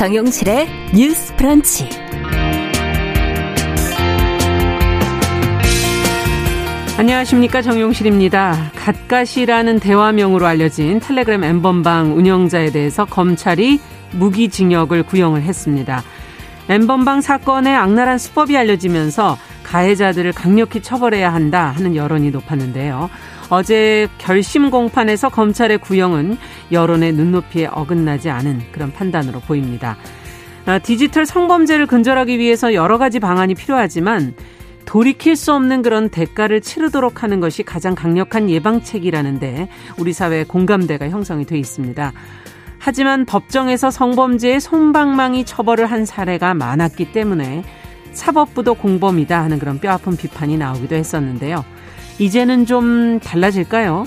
정용실의 뉴스 프런치. 안녕하십니까 정용실입니다. 갓갓이라는 대화명으로 알려진 텔레그램 엠번방 운영자에 대해서 검찰이 무기징역을 구형을 했습니다. 엠번방 사건의 악랄한 수법이 알려지면서 가해자들을 강력히 처벌해야 한다 하는 여론이 높았는데요. 어제 결심 공판에서 검찰의 구형은 여론의 눈높이에 어긋나지 않은 그런 판단으로 보입니다. 아, 디지털 성범죄를 근절하기 위해서 여러 가지 방안이 필요하지만 돌이킬 수 없는 그런 대가를 치르도록 하는 것이 가장 강력한 예방책이라는데 우리 사회에 공감대가 형성이 돼 있습니다. 하지만 법정에서 성범죄의 손방망이 처벌을 한 사례가 많았기 때문에 사법부도 공범이다 하는 그런 뼈아픈 비판이 나오기도 했었는데요. 이제는 좀 달라질까요?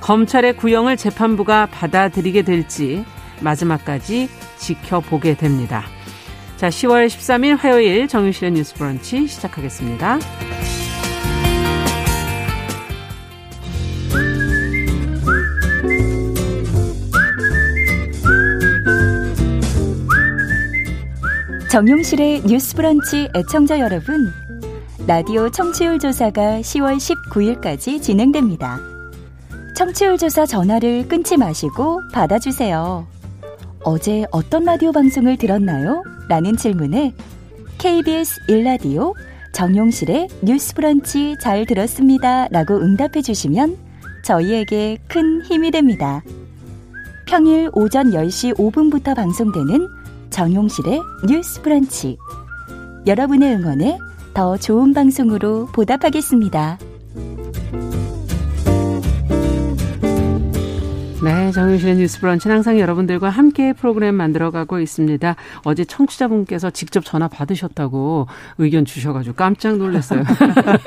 검찰의 구형을 재판부가 받아들이게 될지 마지막까지 지켜보게 됩니다. 자, 10월 13일 화요일 정유실의 뉴스 브런치 시작하겠습니다. 정용실의 뉴스 브런치 애청자 여러분. 라디오 청취율 조사가 10월 19일까지 진행됩니다. 청취율 조사 전화를 끊지 마시고 받아주세요. 어제 어떤 라디오 방송을 들었나요? 라는 질문에 KBS 1라디오 정용실의 뉴스 브런치 잘 들었습니다. 라고 응답해 주시면 저희에게 큰 힘이 됩니다. 평일 오전 10시 5분부터 방송되는 정용실의 뉴스 브런치. 여러분의 응원에 더 좋은 방송으로 보답하겠습니다. 네, 정유실의 뉴스 브런치는 항상 여러분들과 함께 프로그램 만들어가고 있습니다. 어제 청취자분께서 직접 전화 받으셨다고 의견 주셔가지고 깜짝 놀랐어요.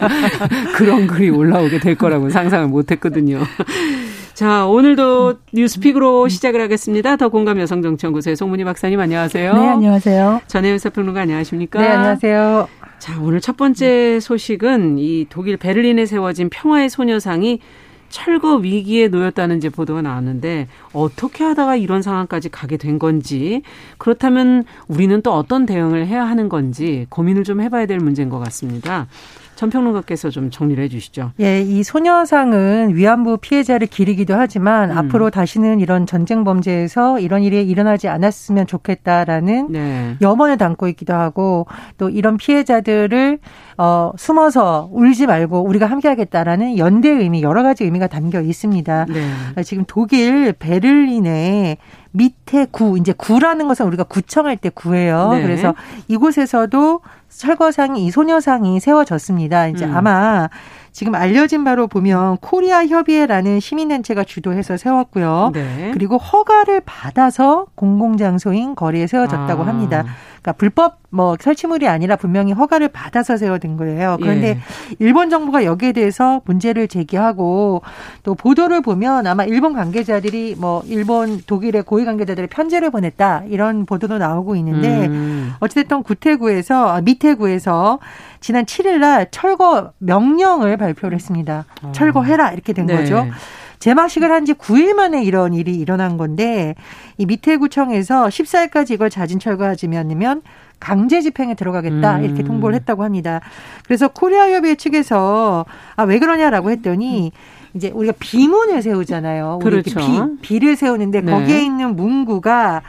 그런 글이 올라오게 될 거라고 상상을 못했거든요. 자, 오늘도 뉴스픽으로 시작을 하겠습니다. 더 공감 여성정치연구소의 송문희 박사님 안녕하세요. 네, 안녕하세요. 전혜연 사평론가 안녕하십니까? 네, 안녕하세요. 자, 오늘 첫 번째 소식은 이 독일 베를린에 세워진 평화의 소녀상이 철거 위기에 놓였다는 이제 보도가 나왔는데 어떻게 하다가 이런 상황까지 가게 된 건지 그렇다면 우리는 또 어떤 대응을 해야 하는 건지 고민을 좀 해봐야 될 문제인 것 같습니다. 전평론가께서 좀 정리를 해주시죠. 예, 이 소녀상은 위안부 피해자를 기리기도 하지만 음. 앞으로 다시는 이런 전쟁 범죄에서 이런 일이 일어나지 않았으면 좋겠다라는 네. 염원을 담고 있기도 하고 또 이런 피해자들을 어, 숨어서 울지 말고 우리가 함께하겠다라는 연대 의미 여러 가지 의미가 담겨 있습니다. 네. 지금 독일 베를린에 밑에 구 이제 구라는 것은 우리가 구청할 때 구예요. 네. 그래서 이곳에서도 철거상이 이 소녀상이 세워졌습니다. 이제 음. 아마 지금 알려진 바로 보면 코리아 협의회라는 시민단체가 주도해서 세웠고요. 네. 그리고 허가를 받아서 공공장소인 거리에 세워졌다고 아. 합니다. 그러니까 불법 뭐 설치물이 아니라 분명히 허가를 받아서 세워진 거예요. 그런데 예. 일본 정부가 여기에 대해서 문제를 제기하고 또 보도를 보면 아마 일본 관계자들이 뭐 일본 독일의 고위 관계자들의 편지를 보냈다 이런 보도도 나오고 있는데 음. 어찌됐든 구태구에서 아, 미태구에서 지난 7일 날 철거 명령을 발표를 했습니다. 어. 철거해라 이렇게 된 네. 거죠. 제막식을 한 지 9일 만에 이런 일이 일어난 건데 이 밑에구청에서 14일까지 이걸 자진 철거하지 않으면 강제 집행에 들어가겠다 음. 이렇게 통보를 했다고 합니다. 그래서 코리아 협의회 측에서 아 왜 그러냐라고 했더니 이제 우리가 비문을 세우잖아요. 그렇죠. 비, 비를 세우는데 네. 거기에 있는 문구가 어,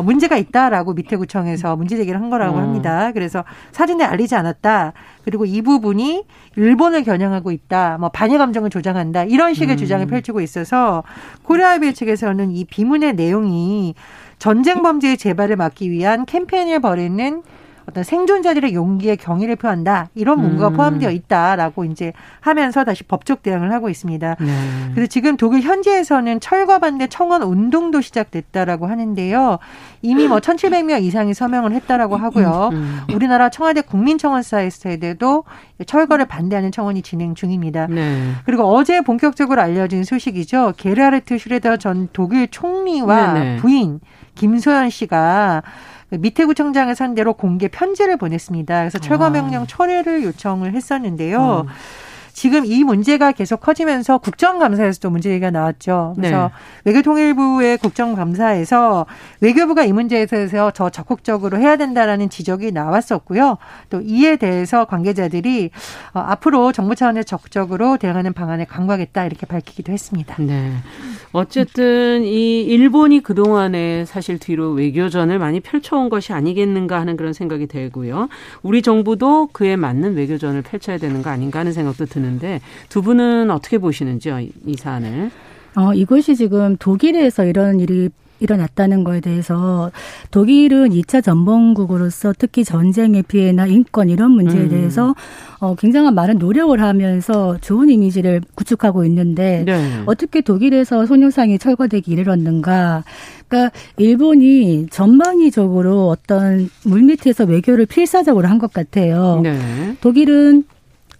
문제가 있다라고 밑에 구청에서 문제 제기를 한 거라고 음. 합니다. 그래서 사진에 알리지 않았다. 그리고 이 부분이 일본을 겨냥하고 있다. 뭐 반일 감정을 조장한다. 이런 식의 음. 주장을 펼치고 있어서 코리아협의회 측에서는 이 비문의 내용이 전쟁 범죄의 재발을 막기 위한 캠페인을 벌이는 어떤 생존자들의 용기에 경의를 표한다 이런 문구가 음. 포함되어 있다라고 이제 하면서 다시 법적 대응을 하고 있습니다. 네. 그래서 지금 독일 현지에서는 철거 반대 청원 운동도 시작됐다라고 하는데요. 이미 뭐 1,700명 이상이 서명을 했다라고 하고요. 음, 음. 우리나라 청와대 국민청원 사이트에도 철거를 반대하는 청원이 진행 중입니다. 네. 그리고 어제 본격적으로 알려진 소식이죠. 게르하르트 슈뢰더 전 독일 총리와 네네. 부인 김소연 씨가 미태구청장을 상대로 공개 편지를 보냈습니다. 그래서 철거 아. 명령 철회를 요청을 했었는데요. 음. 지금 이 문제가 계속 커지면서 국정감사에서도 문제 얘기가 나왔죠. 그래서 네. 외교통일부의 국정감사에서 외교부가 이 문제에 대해서 더 적극적으로 해야 된다라는 지적이 나왔었고요. 또 이에 대해서 관계자들이 어, 앞으로 정부 차원에서 적극적으로 대응하는 방안을 강구하겠다 이렇게 밝히기도 했습니다. 네. 어쨌든 이 일본이 그동안에 사실 뒤로 외교전을 많이 펼쳐온 것이 아니겠는가 하는 그런 생각이 들고요. 우리 정부도 그에 맞는 외교전을 펼쳐야 되는 거 아닌가 하는 생각도 드는 데 두 분은 어떻게 보시는지요, 이 사안을? 어, 이것이 지금 독일에서 이런 일이 일어났다는 거에 대해서 독일은 2차 전범국으로서 특히 전쟁의 피해나 인권 이런 문제에 음. 대해서 어, 굉장한 많은 노력을 하면서 좋은 이미지를 구축하고 있는데 네. 어떻게 독일에서 소녀상이 철거되기 이르렀는가? 그러니까 일본이 전방위적으로 어떤 물밑에서 외교를 필사적으로 한 것 같아요. 네. 독일은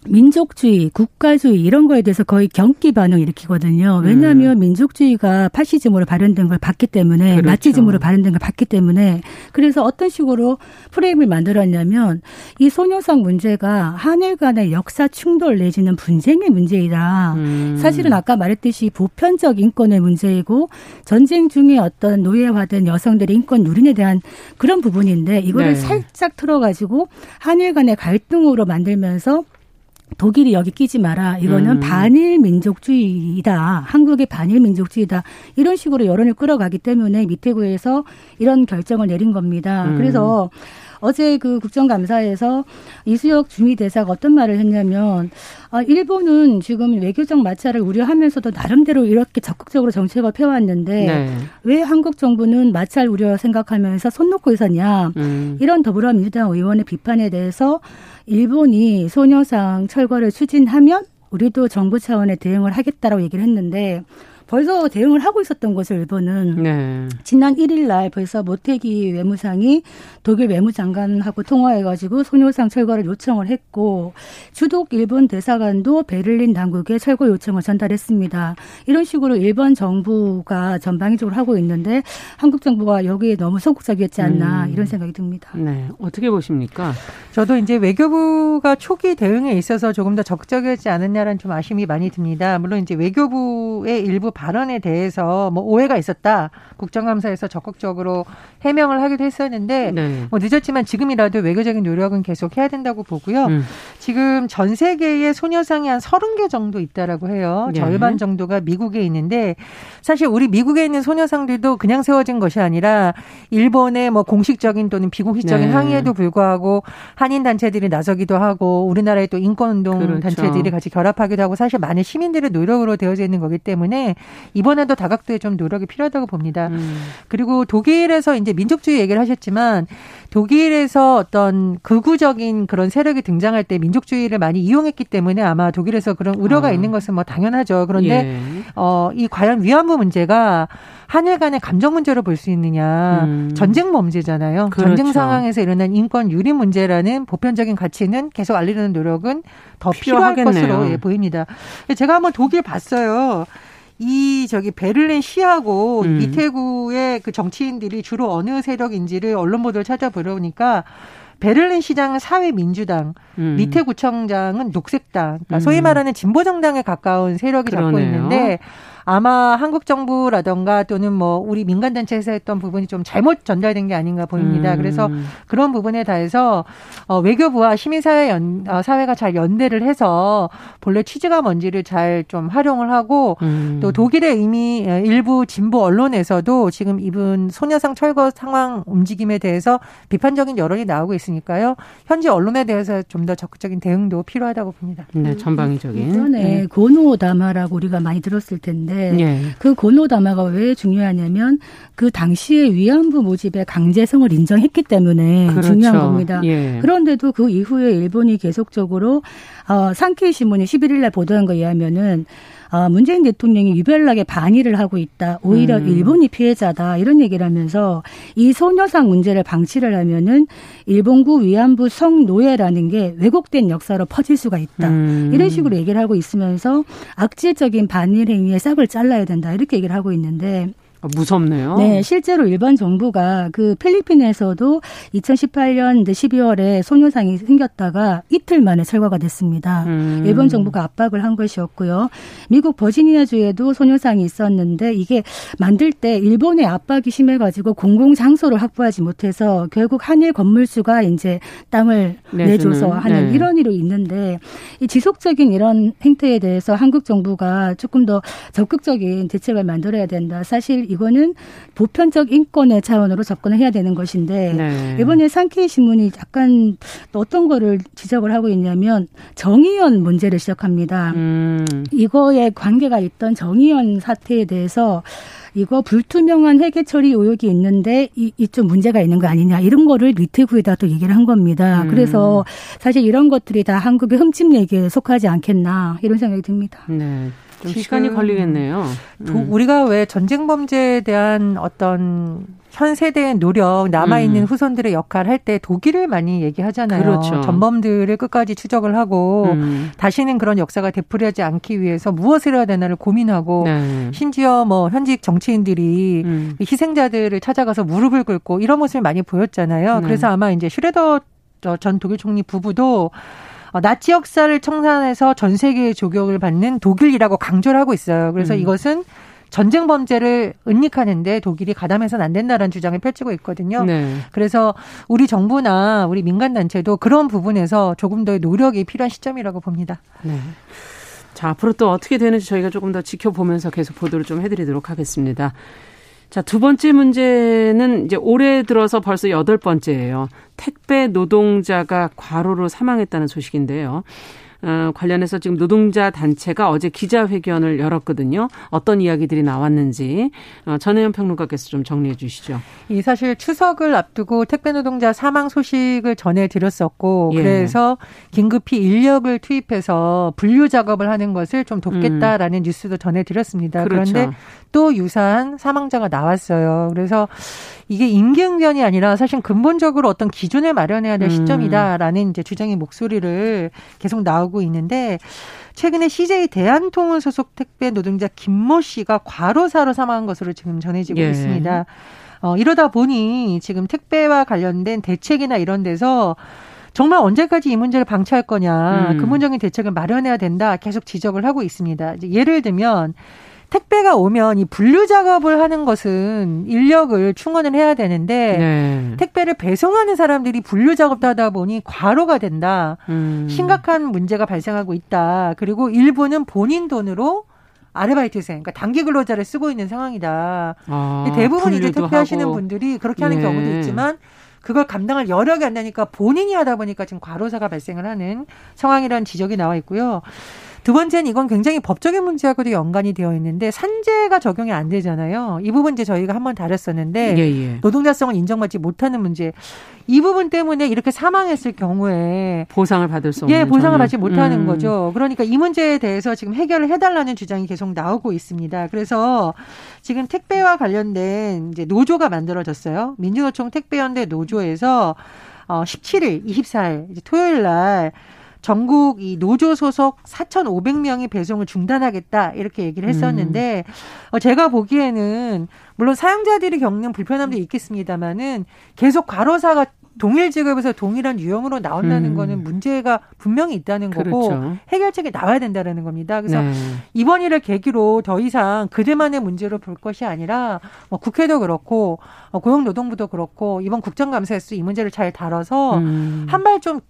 민족주의, 국가주의 이런 거에 대해서 거의 경기 반응 일으키거든요. 왜냐하면 음. 민족주의가 파시즘으로 발현된 걸 봤기 때문에 그렇죠. 나치즘으로 발현된 걸 봤기 때문에 그래서 어떤 식으로 프레임을 만들었냐면 이 소녀상 문제가 한일 간의 역사 충돌 내지는 분쟁의 문제이다. 음. 사실은 아까 말했듯이 보편적 인권의 문제이고 전쟁 중에 어떤 노예화된 여성들의 인권 누린에 대한 그런 부분인데 이거를 네. 살짝 틀어가지고 한일 간의 갈등으로 만들면서 독일이 여기 끼지 마라. 이거는 음. 반일 민족주의이다. 한국의 반일 민족주의다. 이런 식으로 여론을 끌어가기 때문에 밑에구에서 이런 결정을 내린 겁니다. 음. 그래서 어제 그 국정감사에서 이수혁 주미대사가 어떤 말을 했냐면 아, 일본은 지금 외교적 마찰을 우려하면서도 나름대로 이렇게 적극적으로 정책을 펴왔는데 네. 왜 한국 정부는 마찰 우려 생각하면서 손 놓고 있었냐 음. 이런 더불어민주당 의원의 비판에 대해서 일본이 소녀상 철거를 추진하면 우리도 정부 차원의 대응을 하겠다라고 얘기를 했는데 벌써 대응을 하고 있었던 것을 일본은 네. 지난 1일 날 벌써 모태기 외무상이 독일 외무장관하고 통화해가지고 소녀상 철거를 요청을 했고 주독 일본 대사관도 베를린 당국에 철거 요청을 전달했습니다. 이런 식으로 일본 정부가 전방위적으로 하고 있는데 한국 정부가 여기에 너무 소극적이었지 않나 음. 이런 생각이 듭니다. 네, 어떻게 보십니까? 저도 이제 외교부가 초기 대응에 있어서 조금 더 적극적이었지 않았냐라는 좀 아쉬움이 많이 듭니다. 물론 이제 외교부의 일부 발언에 대해서 뭐 오해가 있었다. 국정감사에서 적극적으로 해명을 하기도 했었는데 네. 뭐 늦었지만 지금이라도 외교적인 노력은 계속 해야 된다고 보고요. 음. 지금 전 세계에 소녀상이 한 서른 개 정도 있다라고 해요. 네. 절반 정도가 미국에 있는데 사실 우리 미국에 있는 소녀상들도 그냥 세워진 것이 아니라 일본의 뭐 공식적인 또는 비공식적인 네. 항의에도 불구하고 한인 단체들이 나서기도 하고 우리나라의 또 인권 운동 그렇죠. 단체들이 같이 결합하기도 하고 사실 많은 시민들의 노력으로 되어져 있는 거기 때문에 이번에도 다각도에 좀 노력이 필요하다고 봅니다. 음. 그리고 독일에서 이제 민족주의 얘기를 하셨지만 독일에서 어떤 극우적인 그런 세력이 등장할 때 민족주의를 많이 이용했기 때문에 아마 독일에서 그런 우려가 아. 있는 것은 뭐 당연하죠. 그런데 예. 어, 이 과연 위안부 문제가 한일 간의 감정 문제로 볼 수 있느냐. 음. 전쟁 범죄잖아요. 그렇죠. 전쟁 상황에서 일어난 인권 유리 문제라는 보편적인 가치는 계속 알리려는 노력은 더 필요할 것으로 예, 보입니다. 제가 한번 독일 봤어요. 이 저기 베를린 시하고 음. 이태구의 그 정치인들이 주로 어느 세력인지를 언론 보도를 찾아보려니까 베를린 시장은 사회민주당, 음. 미태구청장은 녹색당, 그러니까 소위 음. 말하는 진보정당에 가까운 세력이 그러네요. 잡고 있는데 아마 한국 정부라던가 또는 뭐 우리 민간 단체에서 했던 부분이 좀 잘못 전달된 게 아닌가 보입니다. 음. 그래서 그런 부분에 대해서 어, 외교부와 시민사회 연, 어, 사회가 잘 연대를 해서 본래 취지가 뭔지를 잘 좀 활용을 하고 음. 또 독일의 이미 일부 진보 언론에서도 지금 이분 소녀상 철거 상황 움직임에 대해서 비판적인 여론이 나오고 있으니까요. 현지 언론에 대해서 좀 더 적극적인 대응도 필요하다고 봅니다. 네, 전방위적인. 이전에 네. 고노 다마라고 우리가 많이 들었을 텐데 있는데 예. 그 고노다마가 왜 중요하냐면 그 당시에 위안부 모집의 강제성을 인정했기 때문에 그렇죠. 중요한 겁니다. 예. 그런데도 그 이후에 일본이 계속적으로 어, 상케이 신문이 11일 날 보도한 거에 의하면은 어, 문재인 대통령이 유별나게 반의를 하고 있다. 오히려 음. 일본이 피해자다. 이런 얘기를 하면서 이 소녀상 문제를 방치를 하면은 일본구 위안부 성노예라는 게 왜곡된 역사로 퍼질 수가 있다. 음. 이런 식으로 얘기를 하고 있으면서 악질적인 반일 행위에 싹을 잘라야 된다. 이렇게 얘기를 하고 있는데 아, 무섭네요. 네, 실제로 일본 정부가 그 필리핀에서도 2018년 12월에 소녀상이 생겼다가 이틀 만에 철거가 됐습니다. 음. 일본 정부가 압박을 한 것이었고요. 미국 버지니아주에도 소녀상이 있었는데 이게 만들 때 일본의 압박이 심해가지고 공공 장소를 확보하지 못해서 결국 한일 건물주가 이제 땅을 내주는. 내줘서 하는 네. 이런 일이 있는데 이 지속적인 이런 행태에 대해서 한국 정부가 조금 더 적극적인 대책을 만들어야 된다. 사실 이거는 보편적 인권의 차원으로 접근을 해야 되는 것인데 네. 이번에 상케이 신문이 약간 어떤 거를 지적을 하고 있냐면 정의연 문제를 시작합니다. 음. 이거에 관계가 있던 정의연 사태에 대해서 이거 불투명한 회계 처리 의혹이 있는데 이, 이좀 문제가 있는 거 아니냐 이런 거를 리트구에다 또 얘기를 한 겁니다. 음. 그래서 사실 이런 것들이 다 한국의 흠집 얘기에 속하지 않겠나 이런 생각이 듭니다. 네. 좀 시간이 걸리겠네요. 음. 우리가 왜 전쟁 범죄에 대한 어떤 현 세대의 노력 남아 있는 음. 후손들의 역할 할 때 독일을 많이 얘기하잖아요. 그렇죠. 전범들을 끝까지 추적을 하고 음. 다시는 그런 역사가 되풀이하지 않기 위해서 무엇을 해야 되나를 고민하고 네. 심지어 뭐 현직 정치인들이 음. 희생자들을 찾아가서 무릎을 꿇고 이런 모습을 많이 보였잖아요. 네. 그래서 아마 이제 슈레더 전 독일 총리 부부도 어, 나치 역사를 청산해서 전 세계의 조경을 받는 독일이라고 강조를 하고 있어요. 그래서 음. 이것은 전쟁 범죄를 은닉하는데 독일이 가담해서는 안 된다라는 주장을 펼치고 있거든요. 네. 그래서 우리 정부나 우리 민간 단체도 그런 부분에서 조금 더 노력이 필요한 시점이라고 봅니다. 네. 자, 앞으로 또 어떻게 되는지 저희가 조금 더 지켜보면서 계속 보도를 좀 해드리도록 하겠습니다. 자, 두 번째 문제는 이제 올해 들어서 벌써 여덟 번째예요. 택배 노동자가 과로로 사망했다는 소식인데요. 어, 관련해서 지금 노동자 단체가 어제 기자회견을 열었거든요. 어떤 이야기들이 나왔는지 어, 전혜연 평론가께서 좀 정리해 주시죠. 이 사실 추석을 앞두고 택배 노동자 사망 소식을 전해 드렸었고 예. 그래서 긴급히 인력을 투입해서 분류 작업을 하는 것을 좀 돕겠다라는 음. 뉴스도 전해 드렸습니다. 그렇죠. 그런데 또 유사한 사망자가 나왔어요. 그래서 이게 임기응변이 아니라 사실 근본적으로 어떤 기준을 마련해야 될 음. 시점이다라는 이제 주장의 목소리를 계속 나오고 있는데 최근에 CJ 대한통운 소속 택배 노동자 김모 씨가 과로사로 사망한 것으로 지금 전해지고 예. 있습니다. 어, 이러다 보니 지금 택배와 관련된 대책이나 이런 데서 정말 언제까지 이 문제를 방치할 거냐 음. 근본적인 대책을 마련해야 된다 계속 지적을 하고 있습니다. 예를 들면 택배가 오면 이 분류 작업을 하는 것은 인력을 충원을 해야 되는데 네. 택배를 배송하는 사람들이 분류 작업도 하다 보니 과로가 된다. 음. 심각한 문제가 발생하고 있다. 그리고 일부는 본인 돈으로 아르바이트생, 그러니까 단기 근로자를 쓰고 있는 상황이다. 아, 대부분 이제 택배하시는 분들이 그렇게 하는 네. 경우도 있지만 그걸 감당할 여력이 안 나니까 본인이 하다 보니까 지금 과로사가 발생을 하는 상황이라는 지적이 나와 있고요. 두 번째는 이건 굉장히 법적인 문제하고도 연관이 되어 있는데 산재가 적용이 안 되잖아요. 이 부분 이제 저희가 한번 다뤘었는데 예, 예. 노동자성을 인정받지 못하는 문제. 이 부분 때문에 이렇게 사망했을 경우에 보상을 받을 수 없는 예, 보상을 받지 못하는 음. 거죠. 그러니까 이 문제에 대해서 지금 해결을 해달라는 주장이 계속 나오고 있습니다. 그래서 지금 택배와 관련된 이제 노조가 만들어졌어요. 민주노총 택배연대 노조에서 어 17일, 24일 이제 토요일 날 전국 이 노조 소속 4,500명이 배송을 중단하겠다 이렇게 얘기를 했었는데 음. 어, 제가 보기에는 물론 사용자들이 겪는 불편함도 있겠습니다만은 계속 과로사가 동일 직업에서 동일한 유형으로 나온다는 음. 거는 문제가 분명히 있다는 거고 그렇죠. 해결책이 나와야 된다라는 겁니다. 그래서 네. 이번 일을 계기로 더 이상 그들만의 문제로 볼 것이 아니라 뭐 국회도 그렇고 어, 고용노동부도 그렇고 이번 국정감사에서 이 문제를 잘 다뤄서 음. 한발 좀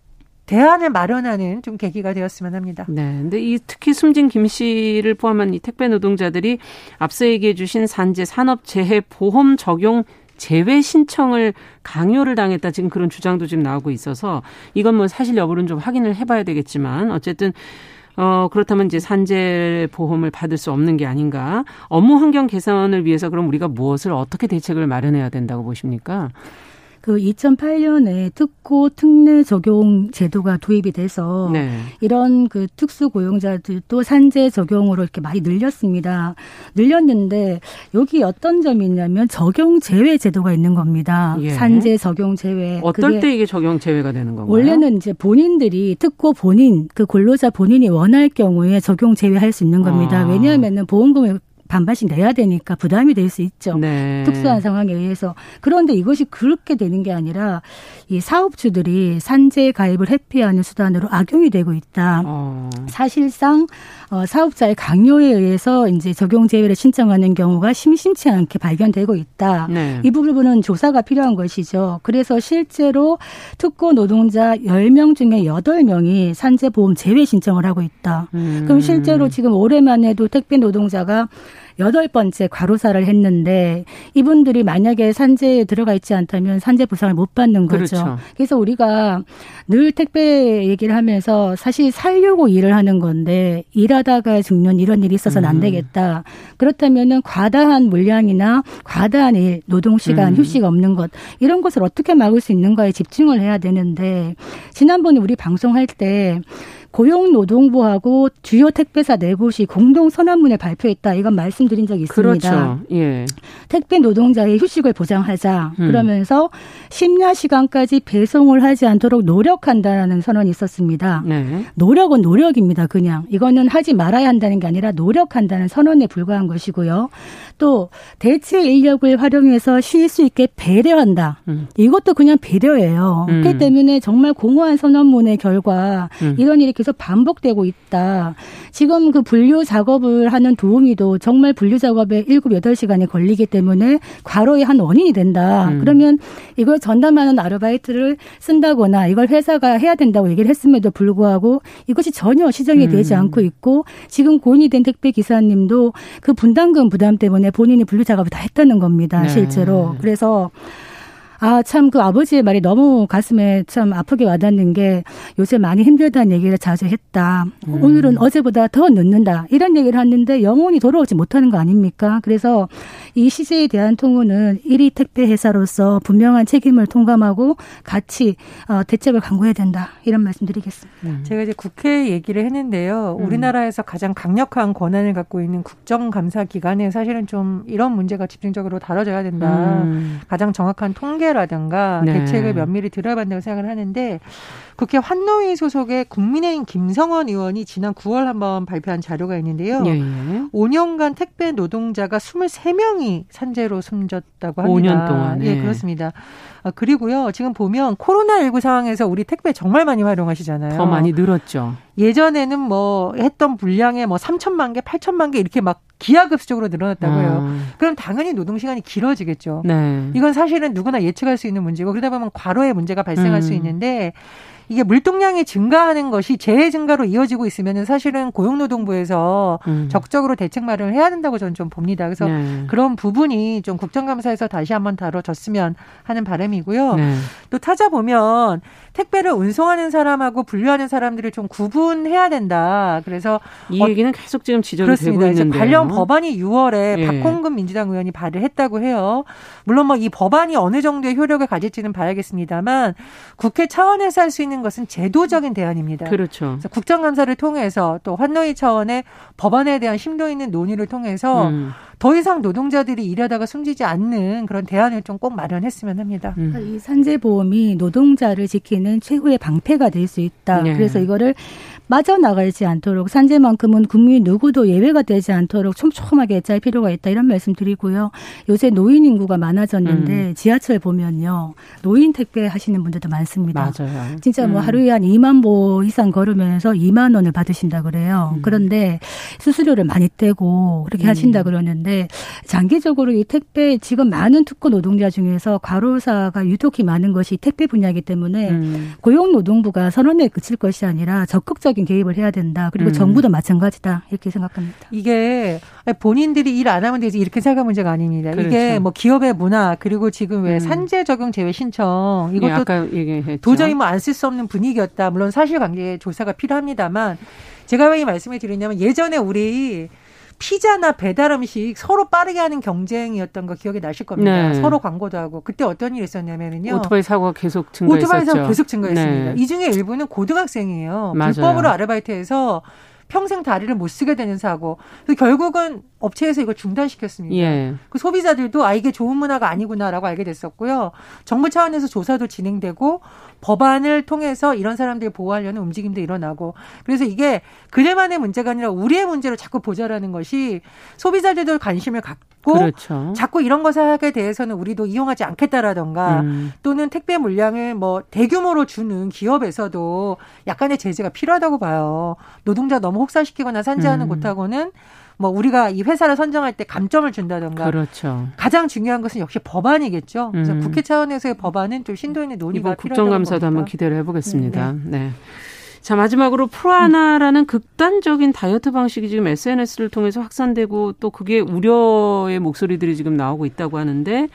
대안을 마련하는 좀 계기가 되었으면 합니다. 네. 근데 이 특히 숨진 김 씨를 포함한 이 택배 노동자들이 앞서 얘기해 주신 산재 산업 재해 보험 적용 제외 신청을 강요를 당했다 지금 그런 주장도 지금 나오고 있어서 이건 뭐 사실 여부는 좀 확인을 해봐야 되겠지만 어쨌든 어, 그렇다면 이제 산재 보험을 받을 수 없는 게 아닌가. 업무 환경 개선을 위해서 그럼 우리가 무엇을 어떻게 대책을 마련해야 된다고 보십니까? 그 2008년에 특고 특례 적용 제도가 도입이 돼서 네. 이런 그 특수 고용자들도 산재 적용으로 이렇게 많이 늘렸습니다. 늘렸는데 여기 어떤 점이 있냐면 적용 제외 제도가 있는 겁니다. 예. 산재 적용 제외. 어떨 때 이게 적용 제외가 되는 건가요? 원래는 이제 본인들이 특고 본인 그 근로자 본인이 원할 경우에 적용 제외할 수 있는 겁니다. 아. 왜냐하면은 보험금을 반반씩 내야 되니까 부담이 될 수 있죠. 네. 특수한 상황에 의해서. 그런데 이것이 그렇게 되는 게 아니라 이 사업주들이 산재 가입을 회피하는 수단으로 악용이 되고 있다. 어. 사실상 어, 사업자의 강요에 의해서 이제 적용 제외를 신청하는 경우가 심심치 않게 발견되고 있다. 네. 이 부분은 조사가 필요한 것이죠. 그래서 실제로 특고 노동자 10명 중에 8명이 산재보험 제외 신청을 하고 있다. 음. 그럼 실제로 지금 올해만 해도 택배 노동자가 여덟 번째 과로사를 했는데 이분들이 만약에 산재에 들어가 있지 않다면 산재 보상을 못 받는 거죠. 그렇죠. 그래서 우리가 늘 택배 얘기를 하면서 사실 살려고 일을 하는 건데 일하다가 죽는 이런 일이 있어서는 안 음. 되겠다. 그렇다면은 과다한 물량이나 과다한 일, 노동 시간, 음. 휴식 없는 것 이런 것을 어떻게 막을 수 있는가에 집중을 해야 되는데 지난번에 우리 방송할 때 고용노동부하고 주요 택배사 네 곳이 공동 선언문을 발표했다. 이건 말씀드린 적이 있습니다. 그렇죠. 예. 택배 노동자의 휴식을 보장하자. 음. 그러면서 심야 시간까지 배송을 하지 않도록 노력한다라는 선언이 있었습니다. 네. 노력은 노력입니다. 그냥 이거는 하지 말아야 한다는 게 아니라 노력한다는 선언에 불과한 것이고요. 또 대체 인력을 활용해서 쉴 수 있게 배려한다. 음. 이것도 그냥 배려예요. 음. 그렇기 때문에 정말 공허한 선언문의 결과 음. 이런 일이 계속 반복되고 있다. 지금 그 분류 작업을 하는 도우미도 정말 분류 작업에 7, 8시간이 걸리기 때문에 과로의 한 원인이 된다. 음. 그러면 이걸 전담하는 아르바이트를 쓴다거나 이걸 회사가 해야 된다고 얘기를 했음에도 불구하고 이것이 전혀 시정이 되지 음. 않고 있고 지금 고인이 된 택배 기사님도 그 분담금 부담 때문에 본인이 분류 작업을 다 했다는 겁니다. 네. 실제로. 그래서 아, 참 그 아버지의 말이 너무 가슴에 참 아프게 와닿는 게 요새 많이 힘들다는 얘기를 자주 했다. 음. 오늘은 어제보다 더 늦는다. 이런 얘기를 하는데 영원히 돌아오지 못하는 거 아닙니까? 그래서 이 시세에 대한 통우는 1위 택배 회사로서 분명한 책임을 통감하고 같이 어, 대책을 강구해야 된다. 이런 말씀드리겠습니다. 음. 제가 이제 국회 얘기를 했는데요. 음. 우리나라에서 가장 강력한 권한을 갖고 있는 국정감사 기관에 사실은 좀 이런 문제가 집중적으로 다뤄져야 된다. 음. 가장 정확한 통계 통계라든가 네. 대책을 면밀히 들어야 된다고 생각을 하는데 국회 환노위 소속의 국민의힘 김성원 의원이 지난 9월 한번 발표한 자료가 있는데요. 예, 예. 5년간 택배 노동자가 23명이 산재로 숨졌다고 합니다. 5년 동안. 예, 예 그렇습니다. 아, 그리고요, 지금 보면 코로나19 상황에서 우리 택배 정말 많이 활용하시잖아요. 더 많이 늘었죠. 예전에는 뭐 했던 분량에 뭐 3천만 개, 8천만 개 이렇게 막 기하급수적으로 늘어났다고 해요. 음. 그럼 당연히 노동 시간이 길어지겠죠. 네. 이건 사실은 누구나 예측할 수 있는 문제고 그러다 보면 과로의 문제가 발생할 음. 수 있는데 이게 물동량이 증가하는 것이 재해 증가로 이어지고 있으면 사실은 고용노동부에서 음. 적극적으로 대책 마련을 해야 된다고 저는 좀 봅니다. 그래서 네. 그런 부분이 좀 국정감사에서 다시 한번 다뤄졌으면 하는 바람이고요. 네. 또 찾아보면 택배를 운송하는 사람하고 분류하는 사람들을 좀 구분해야 된다. 그래서 이 어, 얘기는 계속 지금 지적이. 되고 있는데 관련 법안이 6월에 예. 박홍근 민주당 의원이 발의했다고 해요. 물론 뭐 이 법안이 어느 정도의 효력을 가질지는 봐야겠습니다만 국회 차원에서 할 수 있는 것은 제도적인 대안입니다. 그렇죠. 국정감사를 통해서 또 환노위 차원의 법안에 대한 심도 있는 논의를 통해서 음. 더 이상 노동자들이 일하다가 숨지지 않는 그런 대안을 좀 꼭 마련했으면 합니다. 음. 이 산재보험이 노동자를 지키는 최후의 방패가 될 수 있다. 네. 그래서 이거를 빠져나가지 않도록 산재만큼은 국민 누구도 예외가 되지 않도록 촘촘하게 짤 필요가 있다 이런 말씀 드리고요. 요새 노인 인구가 많아졌는데 음. 지하철 보면요. 노인 택배 하시는 분들도 많습니다. 맞아요. 진짜 뭐 음. 하루에 한 2만 보 이상 걸으면서 2만 원을 받으신다 그래요. 음. 그런데 수수료를 많이 떼고 그렇게 음. 하신다 그러는데 장기적으로 이 택배 지금 많은 특고 노동자 중에서 과로사가 유독히 많은 것이 택배 분야이기 때문에 음. 고용노동부가 선언에 그칠 것이 아니라 적극적 적극적인 개입을 해야 된다. 그리고 음. 정부도 마찬가지다. 이렇게 생각합니다. 이게 본인들이 일 안 하면 되지 이렇게 생각할 문제가 아닙니다. 그렇죠. 이게 뭐 기업의 문화 그리고 지금 왜 음. 산재 적용 제외 신청 이것도 예, 도저히 뭐 안 쓸 수 없는 분위기였다. 물론 사실관계 조사가 필요합니다만 제가 왜 이 말씀을 드리냐면 예전에 우리 피자나 배달 음식 서로 빠르게 하는 경쟁이었던 거 기억이 나실 겁니다. 네. 서로 광고도 하고 그때 어떤 일이 있었냐면요. 오토바이 사고가 계속 증가했었죠. 오토바이 사고 계속 증가했습니다. 네. 이 중에 일부는 고등학생이에요. 맞아요. 불법으로 아르바이트해서 평생 다리를 못 쓰게 되는 사고. 결국은 업체에서 이걸 중단시켰습니다. 예. 그 소비자들도 아 이게 좋은 문화가 아니구나라고 알게 됐었고요. 정부 차원에서 조사도 진행되고 법안을 통해서 이런 사람들 보호하려는 움직임도 일어나고 그래서 이게 그들만의 문제가 아니라 우리의 문제로 자꾸 보자라는 것이 소비자들도 관심을 갖고 그렇죠. 자꾸 이런 것에 대해서는 우리도 이용하지 않겠다라던가 음. 또는 택배 물량을 뭐 대규모로 주는 기업에서도 약간의 제재가 필요하다고 봐요. 노동자 너무 혹사시키거나 산재하는 음. 곳하고는 뭐 우리가 이 회사를 선정할 때 감점을 준다던가 그렇죠. 가장 중요한 것은 역시 법안이겠죠. 그래서 음. 국회 차원에서의 법안은 좀 심도 있는 논의가 필요하다고 국정감사도 한번 기대를 해보겠습니다. 네. 네. 자, 마지막으로 프로하나라는 극단적인 다이어트 방식이 지금 SNS를 통해서 확산되고 또 그게 우려의 목소리들이 지금 나오고 있다고 하는데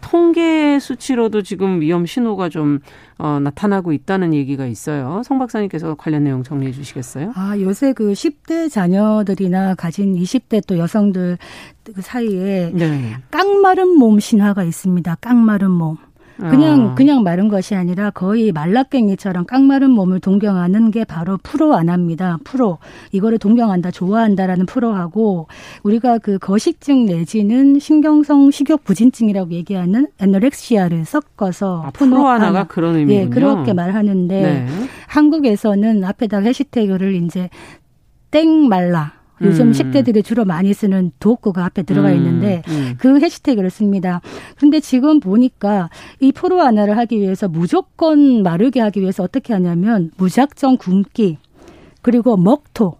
통계 수치로도 지금 위험 신호가 좀 어, 나타나고 있다는 얘기가 있어요. 성 박사님께서 관련 내용 정리해 주시겠어요? 아, 요새 그 10대 자녀들이나 가진 20대 또 여성들 그 사이에 네. 깡마른 몸 신화가 있습니다. 깡마른 몸. 그냥 어. 그냥 마른 것이 아니라 거의 말라깽이처럼 깡마른 몸을 동경하는 게 바로 프로 안합니다. 프로 이거를 동경한다, 좋아한다라는 프로하고 우리가 그 거식증 내지는 신경성 식욕 부진증이라고 얘기하는 에너렉시아를 섞어서 아, 프로 하나가 그런 의미군요. 예, 그렇게 말하는데 네. 한국에서는 앞에다 해시태그를 이제 땡 말라 요즘 음. 10대들이 주로 많이 쓰는 도구가 앞에 들어가 음. 있는데 음. 그 해시태그를 씁니다. 근데 지금 보니까 이 프로 하나를 하기 위해서 무조건 마르게 하기 위해서 어떻게 하냐면 무작정 굶기 그리고 먹토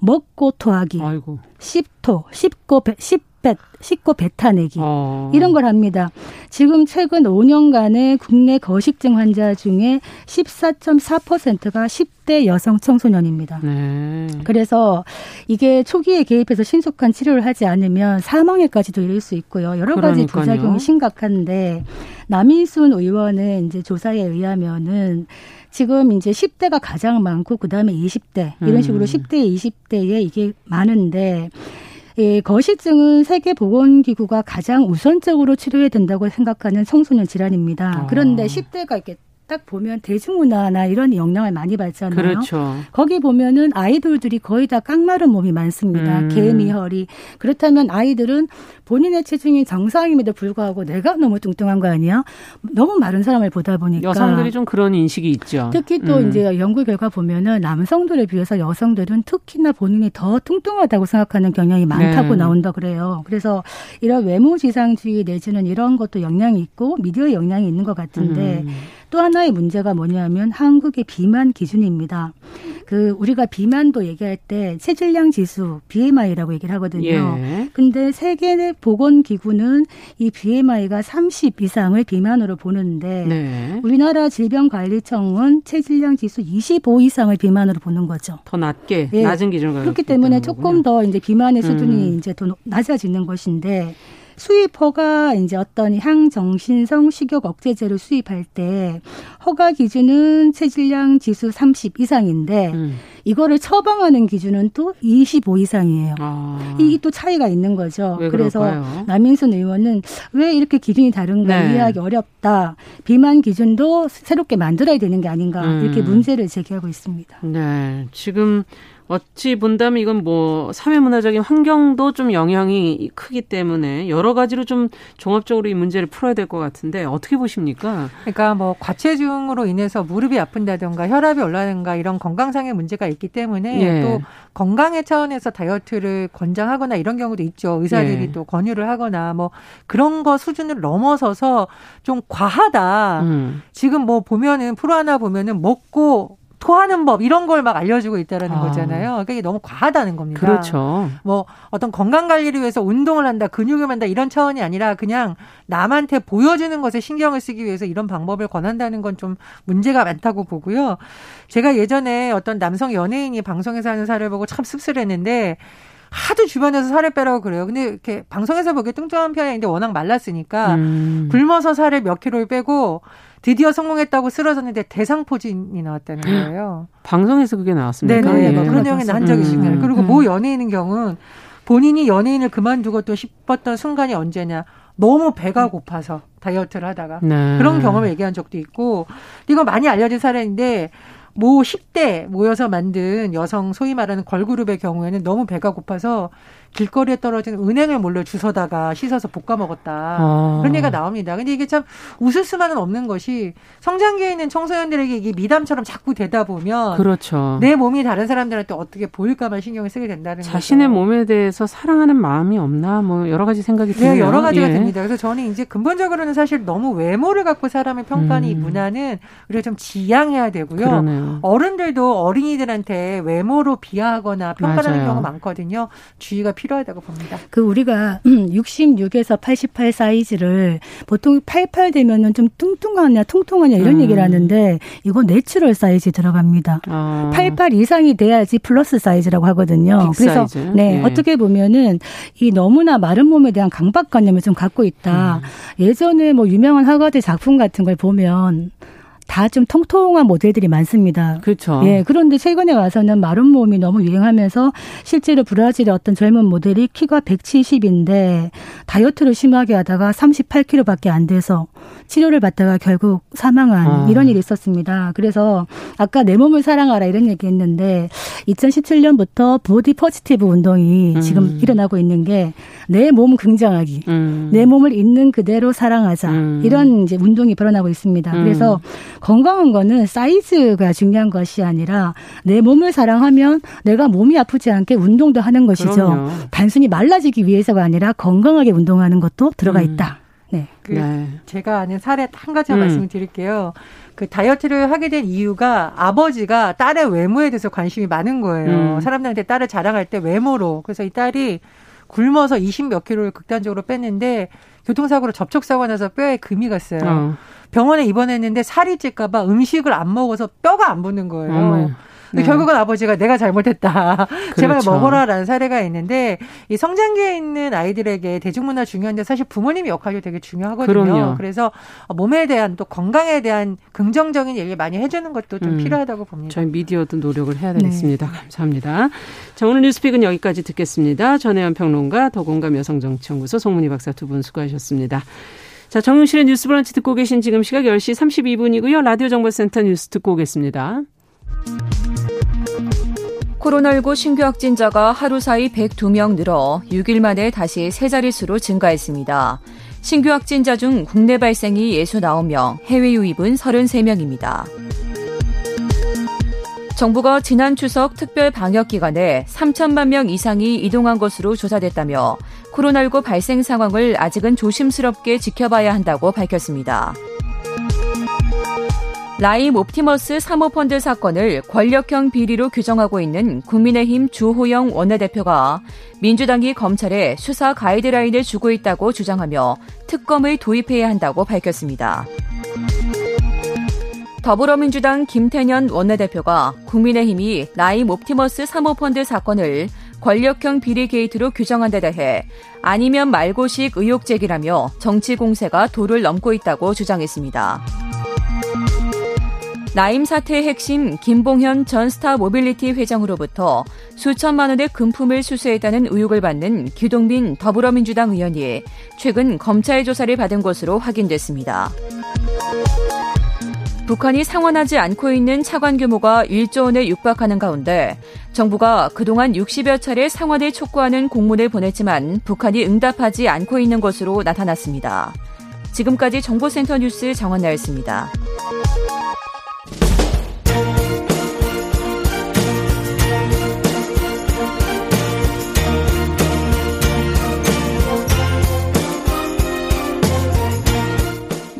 먹고 토하기 아이고. 씹토 씹고 씹 뱃, 씻고 뱉어내기 어. 이런 걸 합니다. 지금 최근 5년간의 국내 거식증 환자 중에 14.4%가 10대 여성 청소년입니다. 네. 그래서 이게 초기에 개입해서 신속한 치료를 하지 않으면 사망에까지도 이를 수 있고요. 여러 가지 그러니까요. 부작용이 심각한데 남인순 의원의 이제 조사에 의하면은 지금 이제 10대가 가장 많고 그다음에 20대 이런 식으로 음. 10대, 20대에 이게 많은데 예, 거식증은 세계보건기구가 가장 우선적으로 치료해야 된다고 생각하는 청소년 질환입니다. 아. 그런데 10대가 이렇게 딱 보면 대중문화나 이런 영향을 많이 받잖아요. 그렇죠. 거기 보면은 아이돌들이 거의 다 깡마른 몸이 많습니다. 음. 개미 허리. 그렇다면 아이들은 본인의 체중이 정상임에도 불구하고 내가 너무 뚱뚱한 거 아니야? 너무 마른 사람을 보다 보니까 여성들이 좀 그런 인식이 있죠. 특히 또 음. 이제 연구 결과 보면은 남성들에 비해서 여성들은 특히나 본인이 더 뚱뚱하다고 생각하는 경향이 많다고 네. 나온다 그래요. 그래서 이런 외모 지상주의 내지는 이런 것도 영향이 있고 미디어 영향이 있는 것 같은데 음. 또 하나의 문제가 뭐냐면 한국의 비만 기준입니다. 그 우리가 비만도 얘기할 때 체질량 지수 BMI라고 얘기를 하거든요. 예. 근데 세계 보건 기구는 이 BMI가 30 이상을 비만으로 보는데 네. 우리나라 질병관리청은 체질량 지수 25 이상을 비만으로 보는 거죠. 더 낮게 예. 낮은 기준을 그렇기 때문에 조금 더 이제 비만의 수준이 음. 이제 더 낮아지는 것인데 수입 허가 이제 어떤 향정신성 식욕 억제제를 수입할 때 허가 기준은 체질량 지수 30 이상인데 음. 이거를 처방하는 기준은 또 25 이상이에요. 아. 이게 또 차이가 있는 거죠. 그래서 그럴까요? 남인순 의원은 왜 이렇게 기준이 다른가 네. 이해하기 어렵다. 비만 기준도 새롭게 만들어야 되는 게 아닌가 음. 이렇게 문제를 제기하고 있습니다. 네, 지금 어찌 본다면 이건 뭐 사회문화적인 환경도 좀 영향이 크기 때문에 여러 가지로 좀 종합적으로 이 문제를 풀어야 될 것 같은데 어떻게 보십니까? 그러니까 뭐 과체중으로 인해서 무릎이 아픈다든가 혈압이 올라든가 이런 건강상의 문제가 있기 때문에 예. 또 건강의 차원에서 다이어트를 권장하거나 이런 경우도 있죠. 의사들이 예. 또 권유를 하거나 뭐 그런 거 수준을 넘어서서 좀 과하다. 음. 지금 뭐 보면은 프로 하나 보면은 먹고 토하는 법 이런 걸 막 알려주고 있다라는 아. 거잖아요. 그러니까 이게 너무 과하다는 겁니다. 그렇죠. 뭐 어떤 건강 관리를 위해서 운동을 한다, 근육을 만다 이런 차원이 아니라 그냥 남한테 보여주는 것에 신경을 쓰기 위해서 이런 방법을 권한다는 건 좀 문제가 많다고 보고요. 제가 예전에 어떤 남성 연예인이 방송에서 하는 사례를 보고 참 씁쓸했는데 하도 주변에서 살을 빼라고 그래요. 근데 이렇게 방송에서 보기에 뚱뚱한 편이 아닌데 워낙 말랐으니까 음. 굶어서 살을 몇 킬로를 빼고 드디어 성공했다고 쓰러졌는데 대상포진이 나왔다는 거예요. 방송에서 그게 나왔습니다. 네네. 네. 뭐 그런 내용이 난 적이 있습니다. 음. 그리고 음. 모 연예인인 경우는 본인이 연예인을 그만두고 또 싶었던 순간이 언제냐. 너무 배가 고파서 다이어트를 하다가 네. 그런 경험을 얘기한 적도 있고 이거 많이 알려진 사례인데 모 10대 모여서 만든 여성 소위 말하는 걸그룹의 경우에는 너무 배가 고파서 길거리에 떨어진 은행을 몰래 주워다가 씻어서 볶아 먹었다. 아. 그런 얘기가 나옵니다. 근데 이게 참 웃을 수만은 없는 것이 성장기에 있는 청소년들에게 이게 미담처럼 자꾸 되다 보면 그렇죠. 내 몸이 다른 사람들한테 어떻게 보일까만 신경을 쓰게 된다는 자신의 거죠. 몸에 대해서 사랑하는 마음이 없나 뭐 여러 가지 생각이 드네요. 네, 여러 가지가 예. 듭니다. 그래서 저는 이제 근본적으로는 사실 너무 외모를 갖고 사람을 평가하는 음. 이 문화는 우리가 좀 지양해야 되고요. 그러네요. 어른들도 어린이들한테 외모로 비하하거나 평가하는. 경우가 많거든요. 주의가 필요하다고 봅니다. 그 우리가 66에서 88 사이즈를 보통 88 되면은 좀 뚱뚱하냐 통통하냐 이런 음. 얘기를 하는데 이건 natural size 들어갑니다. 아. 88 이상이 돼야지 플러스 사이즈라고 하거든요. 그래서 사이즈? 네 예. 어떻게 보면은 이 너무나 마른 몸에 대한 강박관념을 좀 갖고 있다. 음. 예전에 뭐 유명한 화가들 작품 같은 걸 보면 다 좀 통통한 모델들이 많습니다. 그렇죠. 예. 그런데 최근에 와서는 마른 몸이 너무 유행하면서 실제로 브라질의 어떤 젊은 모델이 키가 170인데 다이어트를 심하게 하다가 38kg밖에 안 돼서 치료를 받다가 결국 사망한 아. 이런 일이 있었습니다. 그래서 아까 내 몸을 사랑하라 이런 얘기 했는데 2017년부터 body positive 운동이 음. 지금 일어나고 있는 게 내 몸 긍정하기, 음. 내 몸을 있는 그대로 사랑하자 음. 이런 이제 운동이 벌어나고 있습니다. 음. 그래서 건강한 거는 사이즈가 중요한 것이 아니라 내 몸을 사랑하면 내가 몸이 아프지 않게 운동도 하는 것이죠. 그럼요. 단순히 말라지기 위해서가 아니라 건강하게 운동하는 것도 들어가 음. 있다. 네. 그 네. 제가 아는 사례 한 가지 음. 말씀을 드릴게요. 그 다이어트를 하게 된 이유가 아버지가 딸의 외모에 대해서 관심이 많은 거예요. 음. 사람들한테 딸을 자랑할 때 외모로. 그래서 이 딸이 굶어서 20 몇 킬로를 극단적으로 뺐는데 교통사고로 접촉사고 나서 뼈에 금이 갔어요. 어. 병원에 입원했는데 살이 찔까봐 음식을 안 먹어서 뼈가 안 붙는 거예요. 어머. 근데 네. 결국은 아버지가 내가 잘못했다. 그렇죠. 제발 먹어라라는 사례가 있는데 이 성장기에 있는 아이들에게 대중문화 중요한데 사실 부모님의 역할이 되게 중요하거든요. 그럼요. 그래서 몸에 대한 또 건강에 대한 긍정적인 얘기를 많이 해주는 것도 좀 음. 필요하다고 봅니다. 저희 미디어도 노력을 해야 되겠습니다. 네. 감사합니다. 자 오늘 뉴스픽은 여기까지 듣겠습니다. 전혜연 평론가 더공감 여성정치연구소 송문희 박사 두 분 수고하셨습니다. 자, 정용실의 뉴스 브런치 듣고 계신 지금 시각 10시 32분이고요. 라디오 정보센터 뉴스 듣고 오겠습니다. 코로나19 신규 확진자가 하루 사이 102명 늘어 6일 만에 다시 세 자릿수로 증가했습니다. 신규 확진자 중 국내 발생이 69명, 해외 유입은 33명입니다. 정부가 지난 추석 특별 방역 기간에 3천만 명 이상이 이동한 것으로 조사됐다며 코로나19 발생 상황을 아직은 조심스럽게 지켜봐야 한다고 밝혔습니다. 라임 옵티머스 사모펀드 사건을 권력형 비리로 규정하고 있는 국민의힘 주호영 원내대표가 민주당이 검찰에 수사 가이드라인을 주고 있다고 주장하며 특검을 도입해야 한다고 밝혔습니다. 더불어민주당 김태년 원내대표가 국민의힘이 라임 옵티머스 사모펀드 사건을 권력형 비리 게이트로 규정한 데 대해 아니면 말고식 의혹 제기라며 정치 공세가 도를 넘고 있다고 주장했습니다. 라임 사태의 핵심 김봉현 전 스타 모빌리티 회장으로부터 수천만 원의 금품을 수수했다는 의혹을 받는 기동민 더불어민주당 의원이 최근 검찰 조사를 받은 것으로 확인됐습니다. 북한이 상환하지 않고 있는 차관 규모가 1조 원에 육박하는 가운데 정부가 그동안 60여 차례 상환을 촉구하는 공문을 보냈지만 북한이 응답하지 않고 있는 것으로 나타났습니다. 지금까지 정보센터 뉴스 정원나였습니다.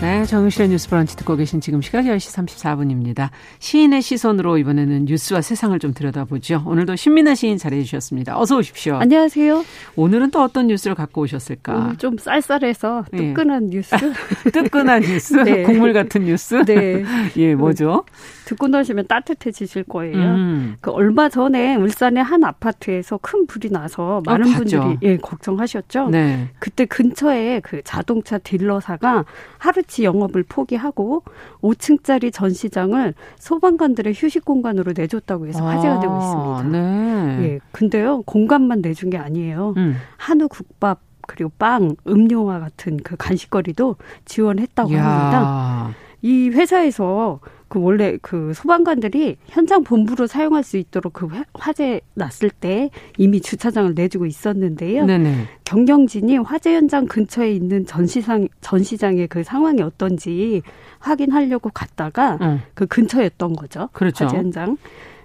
네, 정유실의 뉴스 브런치 듣고 계신 지금 시각 10시 34분입니다. 시인의 시선으로 이번에는 뉴스와 세상을 좀 들여다보죠. 오늘도 신민아 시인 잘해 주셨습니다. 어서 오십시오. 안녕하세요. 오늘은 또 어떤 뉴스를 갖고 오셨을까? 좀 쌀쌀해서 예. 뜨끈한 네. 뉴스. 뜨끈한 뉴스? 네. 국물 같은 뉴스? 네. 예, 뭐죠? 듣고 나시면 따뜻해지실 거예요. 음. 그 얼마 전에 울산의 한 아파트에서 큰 불이 나서 많은 어, 분들이 예, 걱정하셨죠. 네. 그때 근처에 그 자동차 딜러사가 하루치 영업을 포기하고 5층짜리 전시장을 소방관들의 휴식 공간으로 내줬다고 해서 화제가 아, 되고 있습니다. 네. 예. 근데요, 공간만 내준 게 아니에요. 음. 한우 국밥 그리고 빵, 음료와 같은 그 간식거리도 지원했다고 야. 합니다. 이 회사에서 그 원래 그 소방관들이 현장 본부로 사용할 수 있도록 그 화재 났을 때 이미 주차장을 내주고 있었는데요. 네네. 경경진이 화재 현장 근처에 있는 전시상 전시장의 그 상황이 어떤지 확인하려고 갔다가 응. 그 근처였던 거죠. 그렇죠. 화재 현장.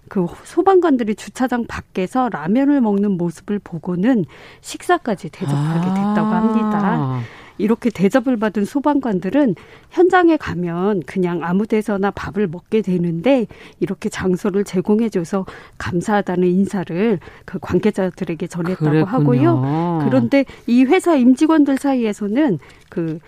그 소방관들이 주차장 밖에서 라면을 먹는 모습을 보고는 식사까지 대접하게 됐다고 합니다. 아. 이렇게 대접을 받은 소방관들은 현장에 가면 그냥 아무 데서나 밥을 먹게 되는데 이렇게 장소를 제공해줘서 감사하다는 인사를 그 관계자들에게 전했다고 그랬군요. 하고요. 그런데 이 회사 임직원들 사이에서는 그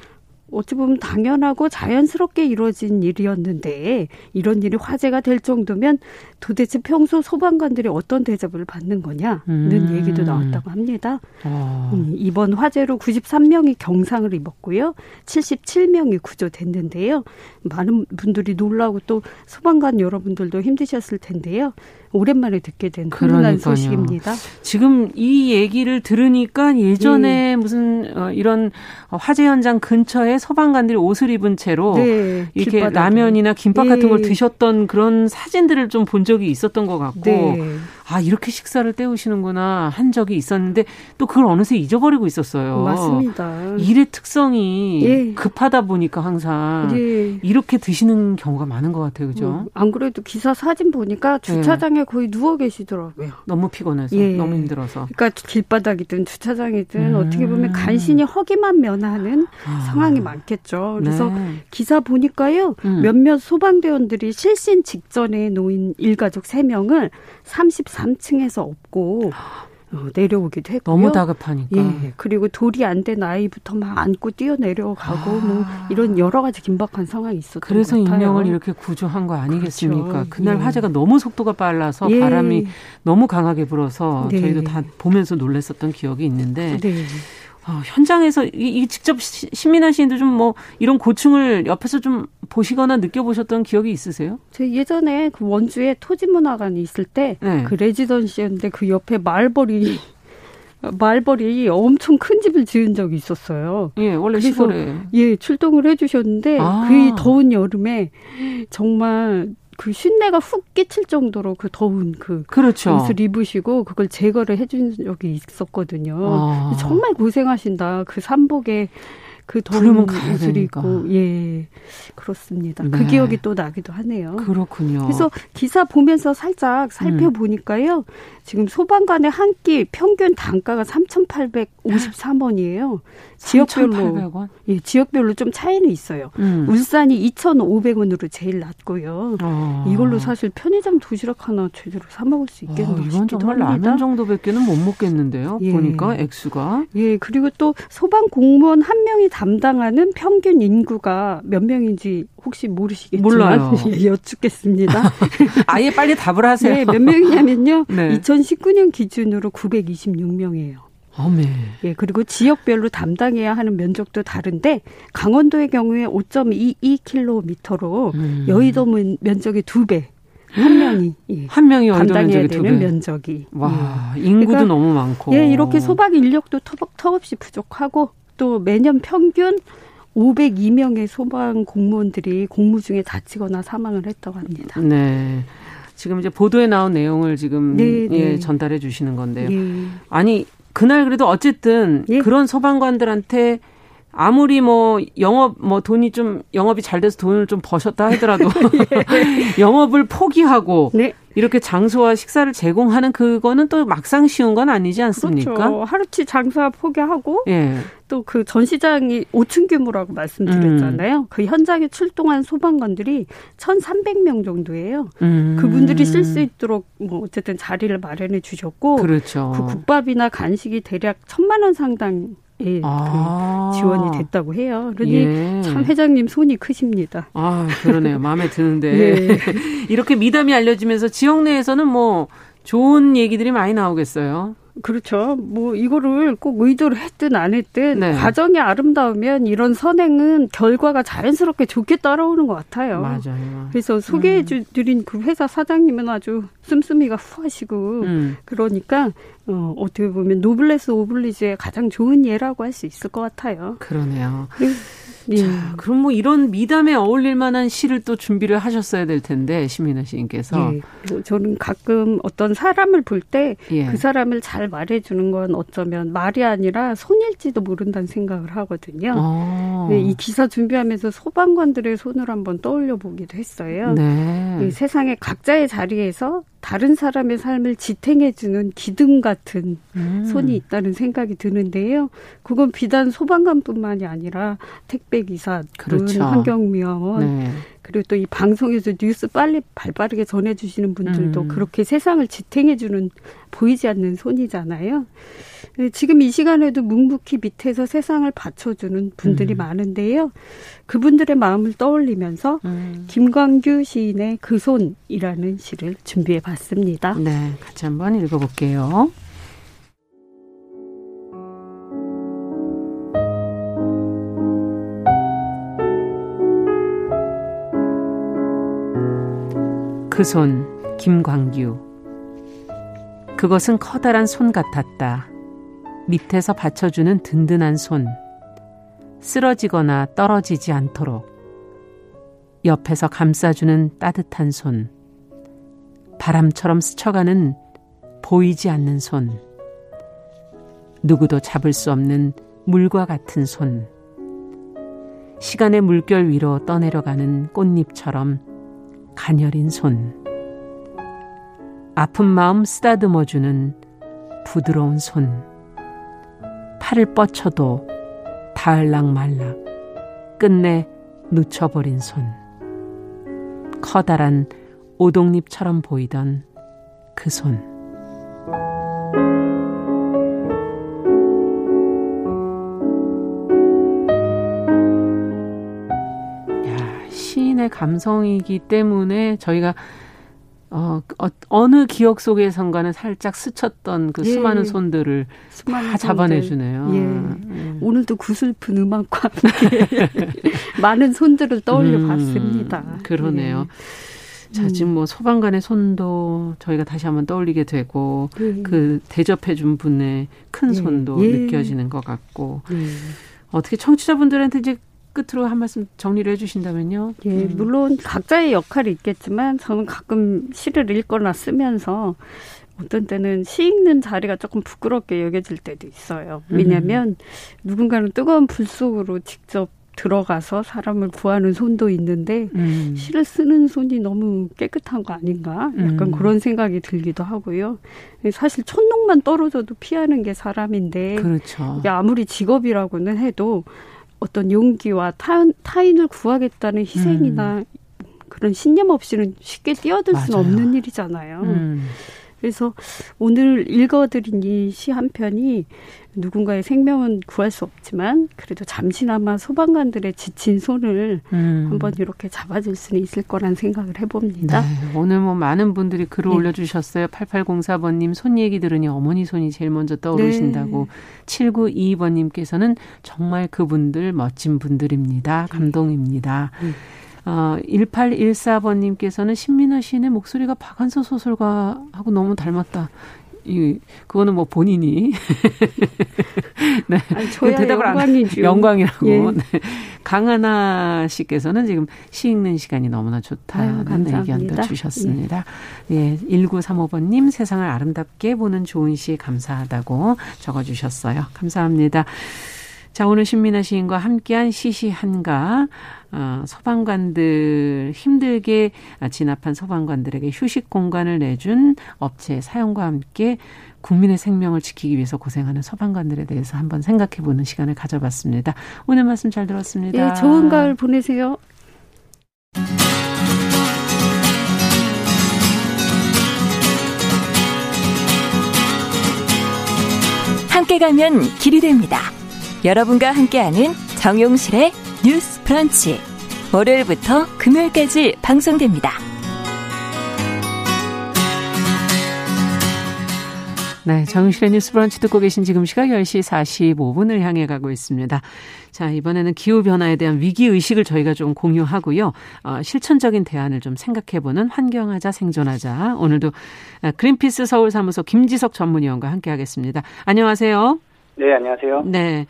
어찌 보면 당연하고 자연스럽게 이루어진 일이었는데 이런 일이 화제가 될 정도면 도대체 평소 소방관들이 어떤 대접을 받는 거냐는 음. 얘기도 나왔다고 합니다. 어. 음, 이번 화재로 93명이 경상을 입었고요. 77명이 구조됐는데요. 많은 분들이 놀라고 또 소방관 여러분들도 힘드셨을 텐데요. 오랜만에 듣게 된 훈훈한 소식입니다. 지금 이 얘기를 들으니까 예전에 네. 무슨 어, 이런 화재 현장 근처에 소방관들이 옷을 입은 채로 네, 이렇게 길바닥에. 라면이나 김밥 네. 같은 걸 드셨던 그런 사진들을 좀 본 적이 있었던 것 같고 네. 아 이렇게 식사를 때우시는구나 한 적이 있었는데 또 그걸 어느새 잊어버리고 있었어요. 맞습니다. 일의 특성이 예. 급하다 보니까 항상 예. 이렇게 드시는 경우가 많은 것 같아요, 그죠? 음, 안 그래도 기사 사진 보니까 주차장에 예. 거의 누워 계시더라고요. 너무 피곤해서, 예. 너무 힘들어서. 그러니까 길바닥이든 주차장이든 음. 어떻게 보면 간신히 허기만 면하는 아. 상황이 많겠죠. 그래서 네. 기사 보니까요, 음. 몇몇 소방대원들이 실신 직전에 놓인 일가족 3 명을 33층에서 업고 어, 내려오기도 했고요. 너무 다급하니까. 예. 그리고 돌이 안 된 아이부터 막 안고 뛰어 내려가고 아. 뭐 이런 여러 가지 긴박한 상황이 있었던 그래서 것 같아요. 인명을 이렇게 구조한 거 아니겠습니까? 그렇죠. 그날 예. 화재가 너무 속도가 빨라서 예. 바람이 너무 강하게 불어서 네. 저희도 다 보면서 놀랐었던 기억이 있는데 네. 어, 현장에서 이, 이 직접 시민한 시인도 좀 뭐 이런 고충을 옆에서 좀 보시거나 느껴보셨던 기억이 있으세요? 저 예전에 그 원주에 토지문화관이 있을 때그 네. 그 레지던시였는데 그 옆에 말벌이 말벌이 엄청 큰 집을 지은 적이 있었어요. 예, 원래 시골에. 예, 출동을 해주셨는데 아. 그 더운 여름에 정말 그 쉰내가 훅 끼칠 정도로 그 더운 그 그렇죠. 옷을 입으시고 그걸 제거를 해준 적이 있었거든요. 아. 정말 고생하신다. 그 삼복에 그 더운 옷을 입고 예 그렇습니다. 그 네. 그 기억이 또 나기도 하네요. 그렇군요. 그래서 기사 보면서 살짝 살펴보니까요. 음. 지금 소방관의 한 끼 평균 단가가 3,853원이에요. 지역별로 예, 지역별로 좀 차이는 있어요. 음. 울산이 2,500원으로 제일 낮고요. 어. 이걸로 사실 편의점 도시락 하나 제대로 사 먹을 수 있겠네요. 어, 이건 정말 합니다. 라면 정도밖에는 못 먹겠는데요. 예. 보니까 액수가. 예, 그리고 또 소방 공무원 한 명이 담당하는 평균 인구가 몇 명인지 혹시 모르시겠지만 몰라요. 예, 여쭙겠습니다. 아예 빨리 답을 하세요. 네, 몇 명이냐면요. 네. 2019년 기준으로 926명이에요. 어메. 예, 그리고 지역별로 담당해야 하는 면적도 다른데 강원도의 경우에 5.22km로 음. 여의도 면적의 두 배. 한 명이 예. 한 명이 담당해야 되는 면적이 와 예. 인구도 그러니까, 너무 많고 예 이렇게 소방 인력도 턱없이 부족하고 또 매년 평균 502명의 소방 공무원들이 공무 중에 다치거나 사망을 했다고 합니다. 네. 지금 이제 보도에 나온 내용을 지금 네, 예, 네. 전달해 주시는 건데요. 네. 아니 그날 그래도 어쨌든 예. 그런 소방관들한테 아무리 뭐 영업 뭐 돈이 좀 영업이 잘 돼서 돈을 좀 버셨다 하더라도 예. 영업을 포기하고 네. 이렇게 장소와 식사를 제공하는 그거는 또 막상 쉬운 건 아니지 않습니까? 그렇죠. 하루치 장사 포기하고 예. 또그 전시장이 5층 규모라고 말씀드렸잖아요. 음. 그 현장에 출동한 소방관들이 1,300명 정도예요. 음. 그분들이 쓸 수 있도록 뭐 어쨌든 자리를 마련해 주셨고 그렇죠. 그 국밥이나 간식이 대략 천만 원 상당 예, 아. 그 지원이 됐다고 해요. 그러니 예. 참 회장님 손이 크십니다. 아, 그러네요. 마음에 드는데. 예. 이렇게 미담이 알려지면서 지역 내에서는 뭐 좋은 얘기들이 많이 나오겠어요. 그렇죠. 뭐 이거를 꼭 의도를 했든 안 했든 네. 과정이 아름다우면 이런 선행은 결과가 자연스럽게 좋게 따라오는 것 같아요. 맞아요. 그래서 소개해드린 음. 그 회사 사장님은 아주 씀씀이가 후하시고 음. 그러니까 어, 어떻게 보면 노블레스 오블리즈의 가장 좋은 예라고 할 수 있을 것 같아요. 그러네요. 예. 자, 그럼 뭐 이런 미담에 어울릴 만한 시를 또 준비를 하셨어야 될 텐데 시민아 시인께서 예. 저는 가끔 어떤 사람을 볼 때그 예. 그 사람을 잘 말해주는 건 어쩌면 말이 아니라 손일지도 모른다는 생각을 하거든요. 어. 네, 이 기사 준비하면서 소방관들의 손을 한번 떠올려 보기도 했어요. 네. 세상의 각자의 자리에서 다른 사람의 삶을 지탱해주는 기둥 같은 음. 손이 있다는 생각이 드는데요. 그건 비단 소방관뿐만이 아니라 택배 기사, 그렇죠. 환경미화원, 네. 그리고 또 이 방송에서 뉴스 빨리 발빠르게 전해주시는 분들도 음. 그렇게 세상을 지탱해주는 보이지 않는 손이잖아요. 네, 지금 이 시간에도 묵묵히 밑에서 세상을 받쳐주는 분들이 음. 많은데요. 그분들의 마음을 떠올리면서 음. 김광규 시인의 그 손이라는 시를 준비해 봤습니다. 네, 같이 한번 읽어볼게요. 그 손, 김광규. 그것은 커다란 손 같았다. 밑에서 받쳐주는 든든한 손. 쓰러지거나 떨어지지 않도록. 옆에서 감싸주는 따뜻한 손. 바람처럼 스쳐가는 보이지 않는 손. 누구도 잡을 수 없는 물과 같은 손. 시간의 물결 위로 떠내려가는 꽃잎처럼 가녀린 손. 아픈 마음 쓰다듬어주는 부드러운 손. 팔을 뻗쳐도 닿을락 말락 끝내 놓쳐버린 손. 커다란 오동잎처럼 보이던 그 손. 야, 시인의 감성이기 때문에 저희가 어, 어, 어느 기억 속에선가는 살짝 스쳤던 그 예. 수많은 손들을 수많은 다 잡아내주네요. 예. 예. 오늘도 구슬픈 음악과 함께 많은 손들을 떠올려 음, 봤습니다. 그러네요. 예. 자, 음. 지금 뭐 소방관의 손도 저희가 다시 한번 떠올리게 되고, 예. 그 대접해준 분의 큰 예. 손도 느껴지는 것 같고, 어떻게 청취자분들한테 이제 끝으로 한 말씀 정리를 해주신다면요. 예, 음. 물론 각자의 역할이 있겠지만 저는 가끔 시를 읽거나 쓰면서 어떤 때는 시 읽는 자리가 조금 부끄럽게 여겨질 때도 있어요. 왜냐하면 음. 누군가는 뜨거운 불 속으로 직접 들어가서 사람을 구하는 손도 있는데 음. 시를 쓰는 손이 너무 깨끗한 거 아닌가 약간 음. 그런 생각이 들기도 하고요. 사실 천둥만 떨어져도 피하는 게 사람인데 그렇죠. 아무리 직업이라고는 해도 어떤 용기와 타, 타인을 구하겠다는 희생이나 음. 그런 신념 없이는 쉽게 뛰어들. 수는 없는 일이잖아요. 음. 그래서 오늘 읽어드린 이 시 한 편이 누군가의 생명은 구할 수 없지만 그래도 잠시나마 소방관들의 지친 손을 음. 한번 이렇게 잡아줄 수는 있을 거란 생각을 해봅니다. 네, 오늘 뭐 많은 분들이 글을 네. 올려주셨어요. 8804번님 손 얘기 들으니 어머니 손이 제일 먼저 떠오르신다고. 네. 7922번님께서는 정말 그분들 멋진 분들입니다. 감동입니다. 네. 어, 1814번님께서는 신민아 시인의 목소리가 박한서 소설가하고 너무 닮았다. 이 그거는 뭐 본인이 네 아니, 대답을 영광이죠. 영광이라고 예. 네. 강하나 씨께서는 지금 시 읽는 시간이 너무나 좋다는 의견도 주셨습니다. 예. 예 1935번님 세상을 아름답게 보는 좋은 시 감사하다고 적어주셨어요. 감사합니다. 자, 오늘 신민아 시인과 함께한 시시한가, 어, 소방관들, 힘들게 진압한 소방관들에게 휴식 공간을 내준 업체 사용과 함께 국민의 생명을 지키기 위해서 고생하는 소방관들에 대해서 한번 생각해 보는 시간을 가져봤습니다. 오늘 말씀 잘 들었습니다. 네, 좋은 가을 보내세요. 함께 가면 길이 됩니다. 여러분과 함께하는 정용실의 뉴스 브런치. 월요일부터 금요일까지 방송됩니다. 네, 정실의 뉴스 브런치 듣고 계신 지금 시각 10시 45분을 향해 가고 있습니다. 자, 이번에는 기후변화에 대한 위기의식을 저희가 좀 공유하고요. 어, 실천적인 대안을 좀 생각해보는 환경하자 생존하자. 오늘도 아, 그린피스 서울사무소 김지석 전문위원과 함께 하겠습니다. 안녕하세요. 네, 안녕하세요. 네.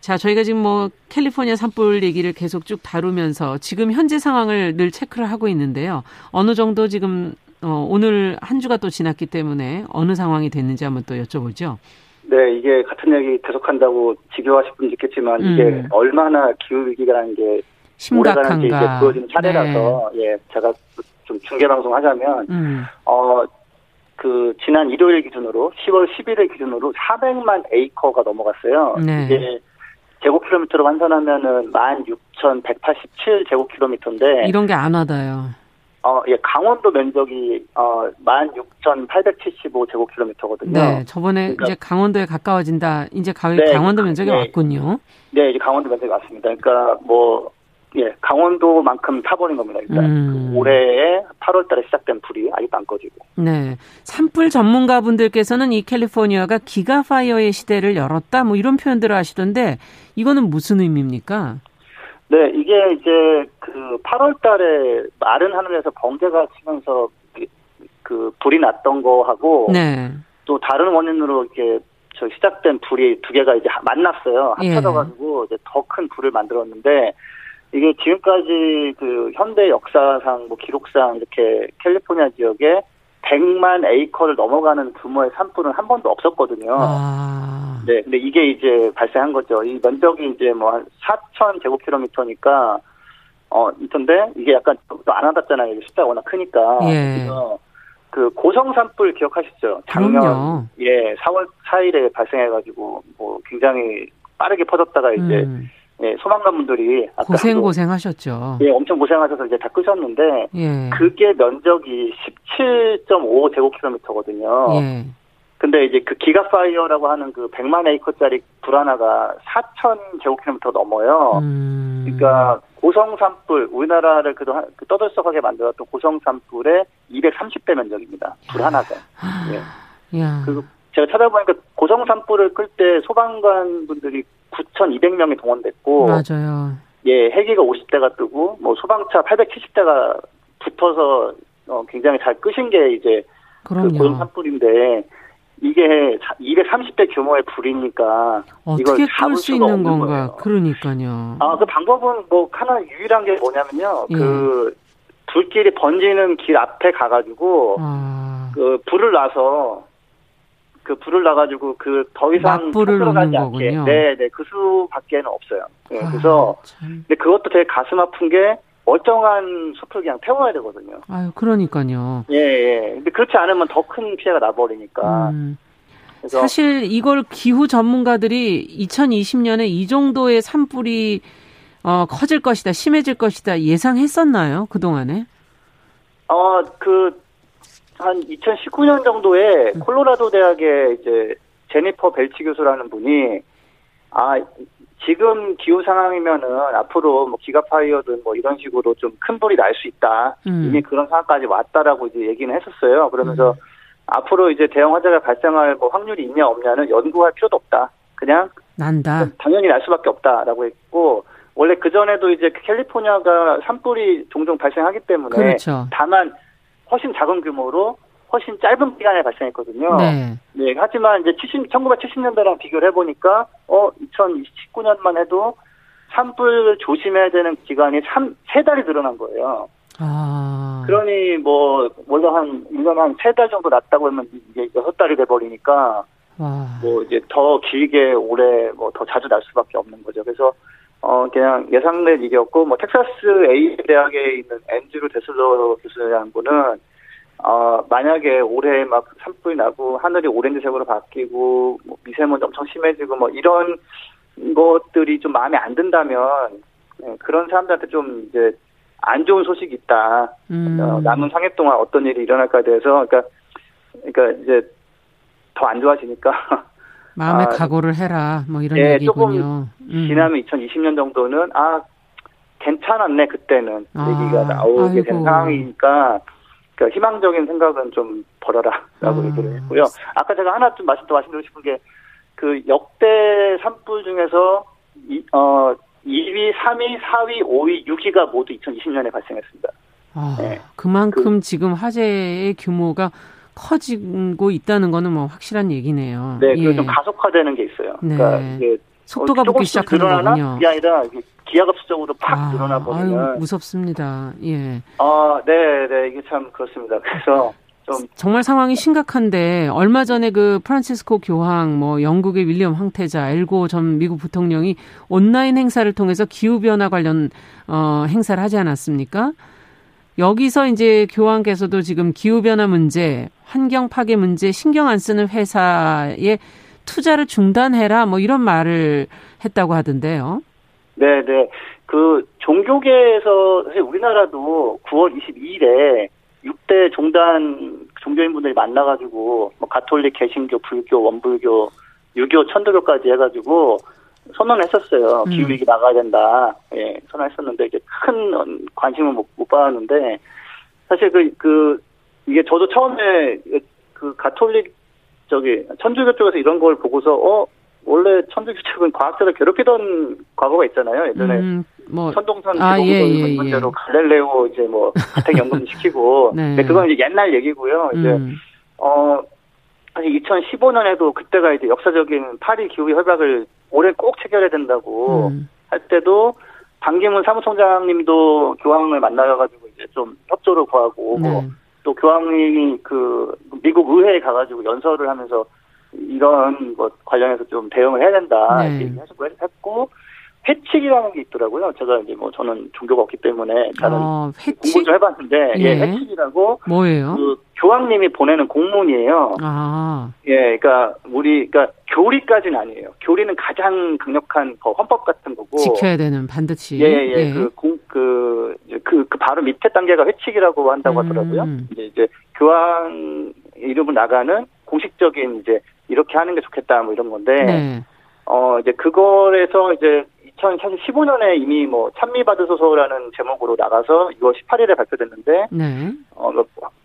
자, 저희가 지금 뭐 캘리포니아 산불 얘기를 계속 쭉 다루면서 지금 현재 상황을 늘 체크를 하고 있는데요. 어느 정도 지금 어, 오늘 한 주가 또 지났기 때문에 어느 상황이 됐는지 한번 또 여쭤보죠. 네, 이게 같은 얘기 계속한다고 지겨워하실 분도 있겠지만 음. 이게 얼마나 기후 위기라는 게 심각한가 이제 보여지는 차례라서 네. 예, 제가 좀 중계 방송 하자면 음. 어그 지난 일요일 기준으로 10월 11일 기준으로 400만 에이커가 넘어갔어요. 네. 이게 제곱킬로미터로 환산하면은 16,187 제곱킬로미터인데 이런 게 안 와닿아요. 어, 예, 강원도 면적이 어 16,875 제곱킬로미터거든요. 네, 저번에 그러니까, 이제 강원도에 가까워진다. 이제 가, 네, 강원도 면적이 네, 왔군요. 네, 이제 강원도 면적이 왔습니다. 그러니까 뭐 예, 강원도만큼 타버린 겁니다. 일단 음. 그 올해에 8월달에 시작된 불이 아직도 안 꺼지고. 네, 산불 전문가분들께서는 이 캘리포니아가 기가파이어의 시대를 열었다, 뭐 이런 표현들을 하시던데 이거는 무슨 의미입니까? 네, 이게 이제 그 8월 달에 마른 하늘에서 번개가 치면서 그 불이 났던 거하고 네. 또 다른 원인으로 이렇게 저 시작된 불이 두 개가 이제 만났어요. 합쳐져가지고 예. 이제 더 큰 불을 만들었는데 이게 지금까지 그 현대 역사상 뭐 기록상 이렇게 캘리포니아 지역에 100만 에이커를 넘어가는 규모의 산불은 한 번도 없었거든요. 아. 네, 근데 이게 이제 발생한 거죠. 이 면적이 이제 뭐 한 4천 제곱킬로미터니까 어 미터인데 이게 약간 또안 와닿잖아요. 숫자가 워낙 크니까. 예. 그래서 그 고성 산불 기억하시죠? 작년 그럼요. 예 4월 4일에 발생해가지고 뭐 굉장히 빠르게 퍼졌다가 이제 음. 예, 소방관분들이 고생 고생하셨죠. 예, 엄청 고생하셔서 이제 다 끄셨는데 예. 그게 면적이 17.5 제곱킬로미터거든요. 예. 근데 이제 그 기가파이어라고 하는 그 100만 에이커짜리 불 하나가 4천 제곱킬로미터 넘어요. 음. 그러니까 고성 산불 우리나라를 그동안 그 떠들썩하게 만들었던 고성 산불의 230배 면적입니다. 불 하나가. 예. 야. 그 제가 찾아보니까 고성 산불을 끌 때 소방관 분들이 9,200명이 동원됐고 맞아요. 예, 헬기가 50대가 뜨고 뭐 소방차 870대가 붙어서 어, 굉장히 잘 끄신 게 이제 그 그럼요. 그 고성 산불인데 이게 230대 규모의 불이니까 어떻게 끌 수 있는 건가? 거예요. 그러니까요. 아, 그 방법은 뭐 하나 유일한 게 뭐냐면요. 예. 그 불길이 번지는 길 앞에 가가지고 아. 그 불을 놔서 그 불을 놔가지고 그 더 이상 불을 놓는 거군요. 네, 네, 그 수밖에는 없어요. 네, 아, 그래서 참. 근데 그것도 되게 가슴 아픈 게 멀쩡한 숲을 그냥 태워야 되거든요. 아유, 그러니까요. 예, 예. 근데 그렇지 않으면 더 큰 피해가 나버리니까. 음. 사실 이걸 기후 전문가들이 2020년에 이 정도의 산불이 어, 커질 것이다, 심해질 것이다 예상했었나요? 그 동안에? 어, 그, 한 2019년 정도에 음. 콜로라도 대학의 이제 제니퍼 벨치 교수라는 분이 아, 지금 기후 상황이면은 앞으로 뭐 기가파이어든 뭐 이런 식으로 좀 큰 불이 날 수 있다. 음. 이미 그런 상황까지 왔다라고 이제 얘기는 했었어요. 그러면서 음. 앞으로 이제 대형 화재가 발생할 뭐 확률이 있냐 없냐는 연구할 필요도 없다. 그냥 난다. 당연히 날 수밖에 없다라고 했고 원래 그 전에도 이제 캘리포니아가 산불이 종종 발생하기 때문에 그렇죠. 다만 훨씬 작은 규모로 훨씬 짧은 기간에 발생했거든요. 네. 네. 하지만 이제 70, 1970년대랑 비교를 해보니까, 어, 2019년만 해도 산불 조심해야 되는 기간이 3, 3달이 늘어난 거예요. 아. 그러니 뭐, 원래 한, 1년에 한 3달 정도 났다고 하면 이제 6달이 돼버리니까, 뭐 이제 더 길게 올해 뭐더 자주 날 수밖에 없는 거죠. 그래서 어 그냥 예상된 일이었고 뭐 텍사스 A 대학에 있는 앤드루 데슬러 교수라는 분은 어 만약에 올해 막 산불이 나고 하늘이 오렌지색으로 바뀌고 뭐 미세먼지 엄청 심해지고 뭐 이런 것들이 좀 마음에 안 든다면 네, 그런 사람들한테 좀 이제 안 좋은 소식이 있다. 음. 어, 남은 상해 동안 어떤 일이 일어날까에 대해서 그러니까 그러니까 이제 더 안 좋아지니까 마음의 아, 각오를 해라. 뭐 이런 예, 얘기군요. 조금 지나면 2020년 정도는 아 괜찮았네 그때는 아, 얘기가 나오게 아이고. 된 상황이니까 그러니까 희망적인 생각은 좀 버려라라고 아. 얘기를 했고요. 아까 제가 하나 좀 말씀 더 말씀드리고 싶은 게 그 역대 산불 중에서 이, 어 2위, 3위, 4위, 5위, 6위가 모두 2020년에 발생했습니다. 아, 네. 그만큼 그, 지금 화재의 규모가 커지고 있다는 거는 뭐 확실한 얘기네요. 네, 예. 좀 가속화되는 게 있어요. 네. 그러니까 이게 속도가 붙기 시작하는 거군요. 그게 아니라 기하급수적으로 팍 아, 늘어나 버리면 무섭습니다. 예. 아, 네, 네, 이게 참 그렇습니다. 그래서 좀 정말 상황이 심각한데 얼마 전에 그 프란치스코 교황, 뭐 영국의 윌리엄 황태자, 엘고 전 미국 부통령이 온라인 행사를 통해서 기후 변화 관련 어 행사를 하지 않았습니까? 여기서 이제 교황께서도 지금 기후 변화 문제, 환경 파괴 문제 신경 안 쓰는 회사에 투자를 중단해라 뭐 이런 말을 했다고 하던데요. 네, 네. 그 종교계에서 사실 우리나라도 9월 22일에 6대 종단 종교인분들이 만나가지고 뭐 가톨릭, 개신교, 불교, 원불교, 유교, 천도교까지 해가지고 선언했었어요. 음. 기후위기 나가야 된다. 예, 선언했었는데 이제 큰 관심을 못, 못 받았는데 사실 그, 그, 이게 저도 처음에 그 가톨릭 저기 천주교 쪽에서 이런 걸 보고서 어 원래 천주교 쪽은 과학자를 괴롭히던 과거가 있잖아요. 예전에 음, 뭐 천동선 아, 예, 예, 예. 문제로 예. 갈렐레오 이제 뭐 가택 연금 시키고 네. 그건 이제 옛날 얘기고요. 이제 음. 어 사실 2015년에도 그때가 이제 역사적인 파리 기후 협약을 올해 꼭 체결해야 된다고 음. 할 때도 반기문 사무총장님도 교황을 만나가지고 이제 좀 협조를 구하고 네. 또 교황님이 그 미국 의회에 가가지고 연설을 하면서 이런 것 관련해서 좀 대응을 해야 된다 네. 얘기하시고 했고 회칙이라는 게 있더라고요. 제가 이제 뭐 저는 종교가 없기 때문에 다른 어, 공부 좀 해봤는데 예. 예, 회칙이라고 뭐예요? 그 교황님이 보내는 공문이에요. 아. 예, 그러니까 우리 그러니까 교리까지는 아니에요. 교리는 가장 강력한 그 헌법 같은 거고 지켜야 되는 반드시. 예, 예, 예. 그, 공, 그, 그, 그 바로 밑에 단계가 회칙이라고 한다고 음. 하더라고요. 이제 이제 교황 이름을 나가는 공식적인 이제 이렇게 하는 게 좋겠다 뭐 이런 건데. 네. 어, 이제 그거에서 이제 2015년에 이미 뭐 찬미받으소서라는 제목으로 나가서 6월 18일에 발표됐는데, 네. 어, 뭐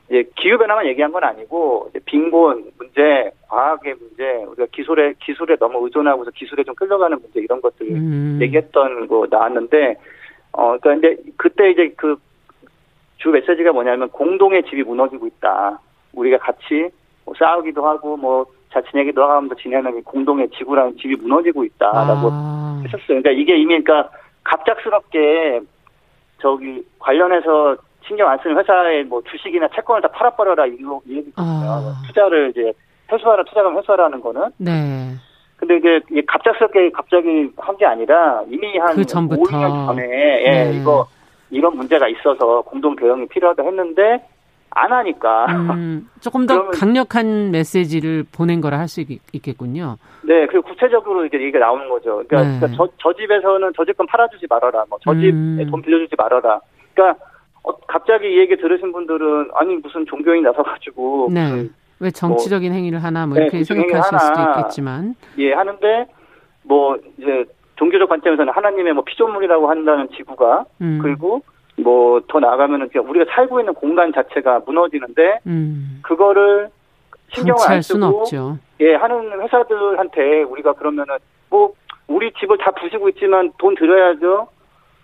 이제 기후 변화만 얘기한 건 아니고, 이제 빈곤 문제, 과학의 문제, 우리가 기술에, 기술에 너무 의존하고서 기술에 좀 끌려가는 문제 이런 것들 음. 얘기했던 거 나왔는데, 어, 그니까 이제 그때 이제 그 주 메시지가 뭐냐면 공동의 집이 무너지고 있다. 우리가 같이 뭐 싸우기도 하고 뭐 잘 지내기도 하면서 지내는 공동의 지구라는 집이 무너지고 있다라고 아. 했었어요. 그러니까 이게 이미 그러니까 갑작스럽게 저기 관련해서 신경 안 쓰는 회사의 뭐 주식이나 채권을 다 팔아버려라 이거 이 얘기거든요. 아. 투자를 이제 회수하라 투자금 회수하라는 거는. 네. 근데 이게 갑작스럽게 갑자기 한 게 아니라 이미 한그 전부터. 5년 전에 예, 네. 이거 이런 문제가 있어서 공동 대응이 필요하다 했는데 안 하니까. 음, 조금 더 강력한 메시지를 보낸 거라 할 수 있겠군요. 네, 그리고 구체적으로 이게 얘기가 나오는 거죠. 그러니까, 네. 그러니까 저, 저, 집에서는 저 집 건 팔아주지 말아라. 뭐, 저 집에 음. 돈 빌려주지 말아라. 그러니까, 어, 갑자기 이 얘기 들으신 분들은, 아니, 무슨 종교인 나서가지고. 네. 무슨, 왜 정치적인 뭐, 행위를 하나, 뭐, 이렇게 네, 생각하실 수도 있겠지만. 예, 하는데, 뭐, 이제, 종교적 관점에서는 하나님의 뭐 피조물이라고 한다는 지구가, 음. 그리고 뭐 더 나아가면은 우리가 살고 있는 공간 자체가 무너지는데 음. 그거를 신경 안 쓰고 예 하는 회사들한테 우리가 그러면은 뭐 우리 집을 다 부시고 있지만 돈 들여야죠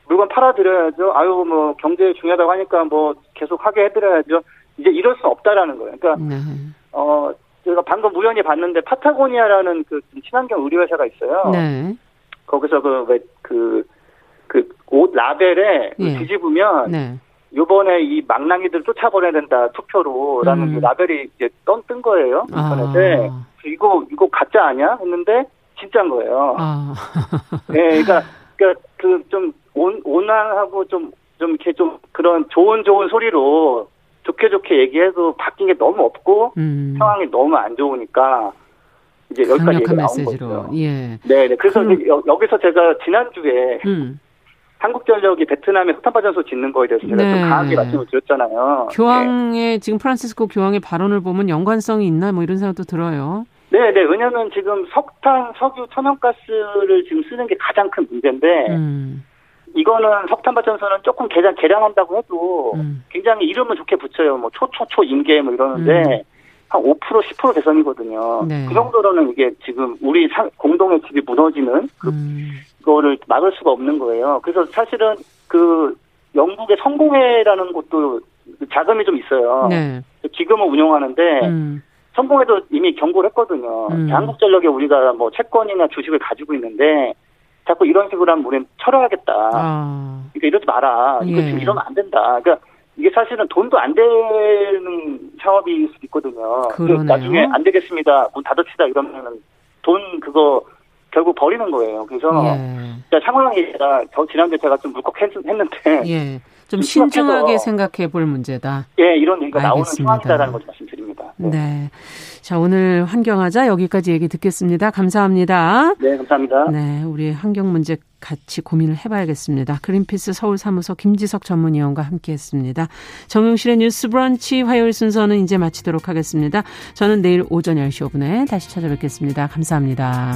물건 팔아 드려야죠 아유 뭐 경제 중요하다고 하니까 뭐 계속 하게 해드려야죠 이제 이럴 수 없다라는 거예요 그러니까 네. 어 제가 방금 우연히 봤는데 파타고니아라는 그 친환경 의류 회사가 있어요 네. 거기서 그왜그 그 옷 라벨에 예. 뒤집으면 네. 요번에 이 망랑이들 쫓아버려야 된다 투표로라는 음. 그 라벨이 이제 떤뜬 거예요 인터넷에 아. 이거 이거 가짜 아니야 했는데 진짜인 거예요. 아. 네, 그러니까 그러니까 그 좀 온온화하고 좀 좀 이렇게 좀 그런 좋은 좋은 소리로 좋게 좋게 얘기해도 바뀐 게 너무 없고 음. 상황이 너무 안 좋으니까 이제 여기까지 얘기 나온 메시지로. 거죠. 예. 네, 네. 그래서 그럼, 여기서 제가 지난 주에 음. 한국전력이 베트남에 석탄 발전소 짓는 거에 대해서 제가 네. 좀 강하게 말씀을 드렸잖아요. 교황의 네. 지금 프란시스코 교황의 발언을 보면 연관성이 있나 뭐 이런 생각도 들어요. 네, 네. 왜냐하면 지금 석탄, 석유, 천연가스를 지금 쓰는 게 가장 큰 문제인데 음. 이거는 석탄 발전소는 조금 개량 개량한다고 해도 음. 굉장히 이름은 좋게 붙여요. 뭐 초초초 임계 뭐 이러는데 음. 한 5% 10% 대선이거든요. 네. 그 정도로는 이게 지금 우리 공동의 집이 무너지는 그 음. 그거를 막을 수가 없는 거예요. 그래서 사실은 그 영국의 성공회라는 곳도 자금이 좀 있어요. 네. 기금을 운영하는데 음. 성공회도 이미 경고를 했거든요. 음. 한국전력에 우리가 뭐 채권이나 주식을 가지고 있는데 자꾸 이런 식으로 하면 우리는 철회하겠다. 아. 그러니까 이러지 마라. 이거 예. 지금 이러면 안 된다. 그러니까 이게 사실은 돈도 안 되는 사업일 수도 있거든요. 나중에 안 되겠습니다. 문 닫읍시다 이러면은 돈 그거 결국 버리는 거예요. 그래서 예. 상황이 제가 저 지난주에 제가 좀 물컥했는데 예. 좀 신중하게 생각해 볼 문제다. 예, 이런 얘기가 알겠습니다. 나오는 상황이다라는 걸 말씀드립니다. 네. 네. 자, 오늘 환경하자 여기까지 얘기 듣겠습니다. 감사합니다. 네, 감사합니다. 네, 우리 환경 문제 같이 고민을 해봐야겠습니다. 그린피스 서울사무소 김지석 전문위원과 함께했습니다. 정용실의 뉴스 브런치 화요일 순서는 이제 마치도록 하겠습니다. 저는 내일 오전 10시 5분에 다시 찾아뵙겠습니다. 감사합니다.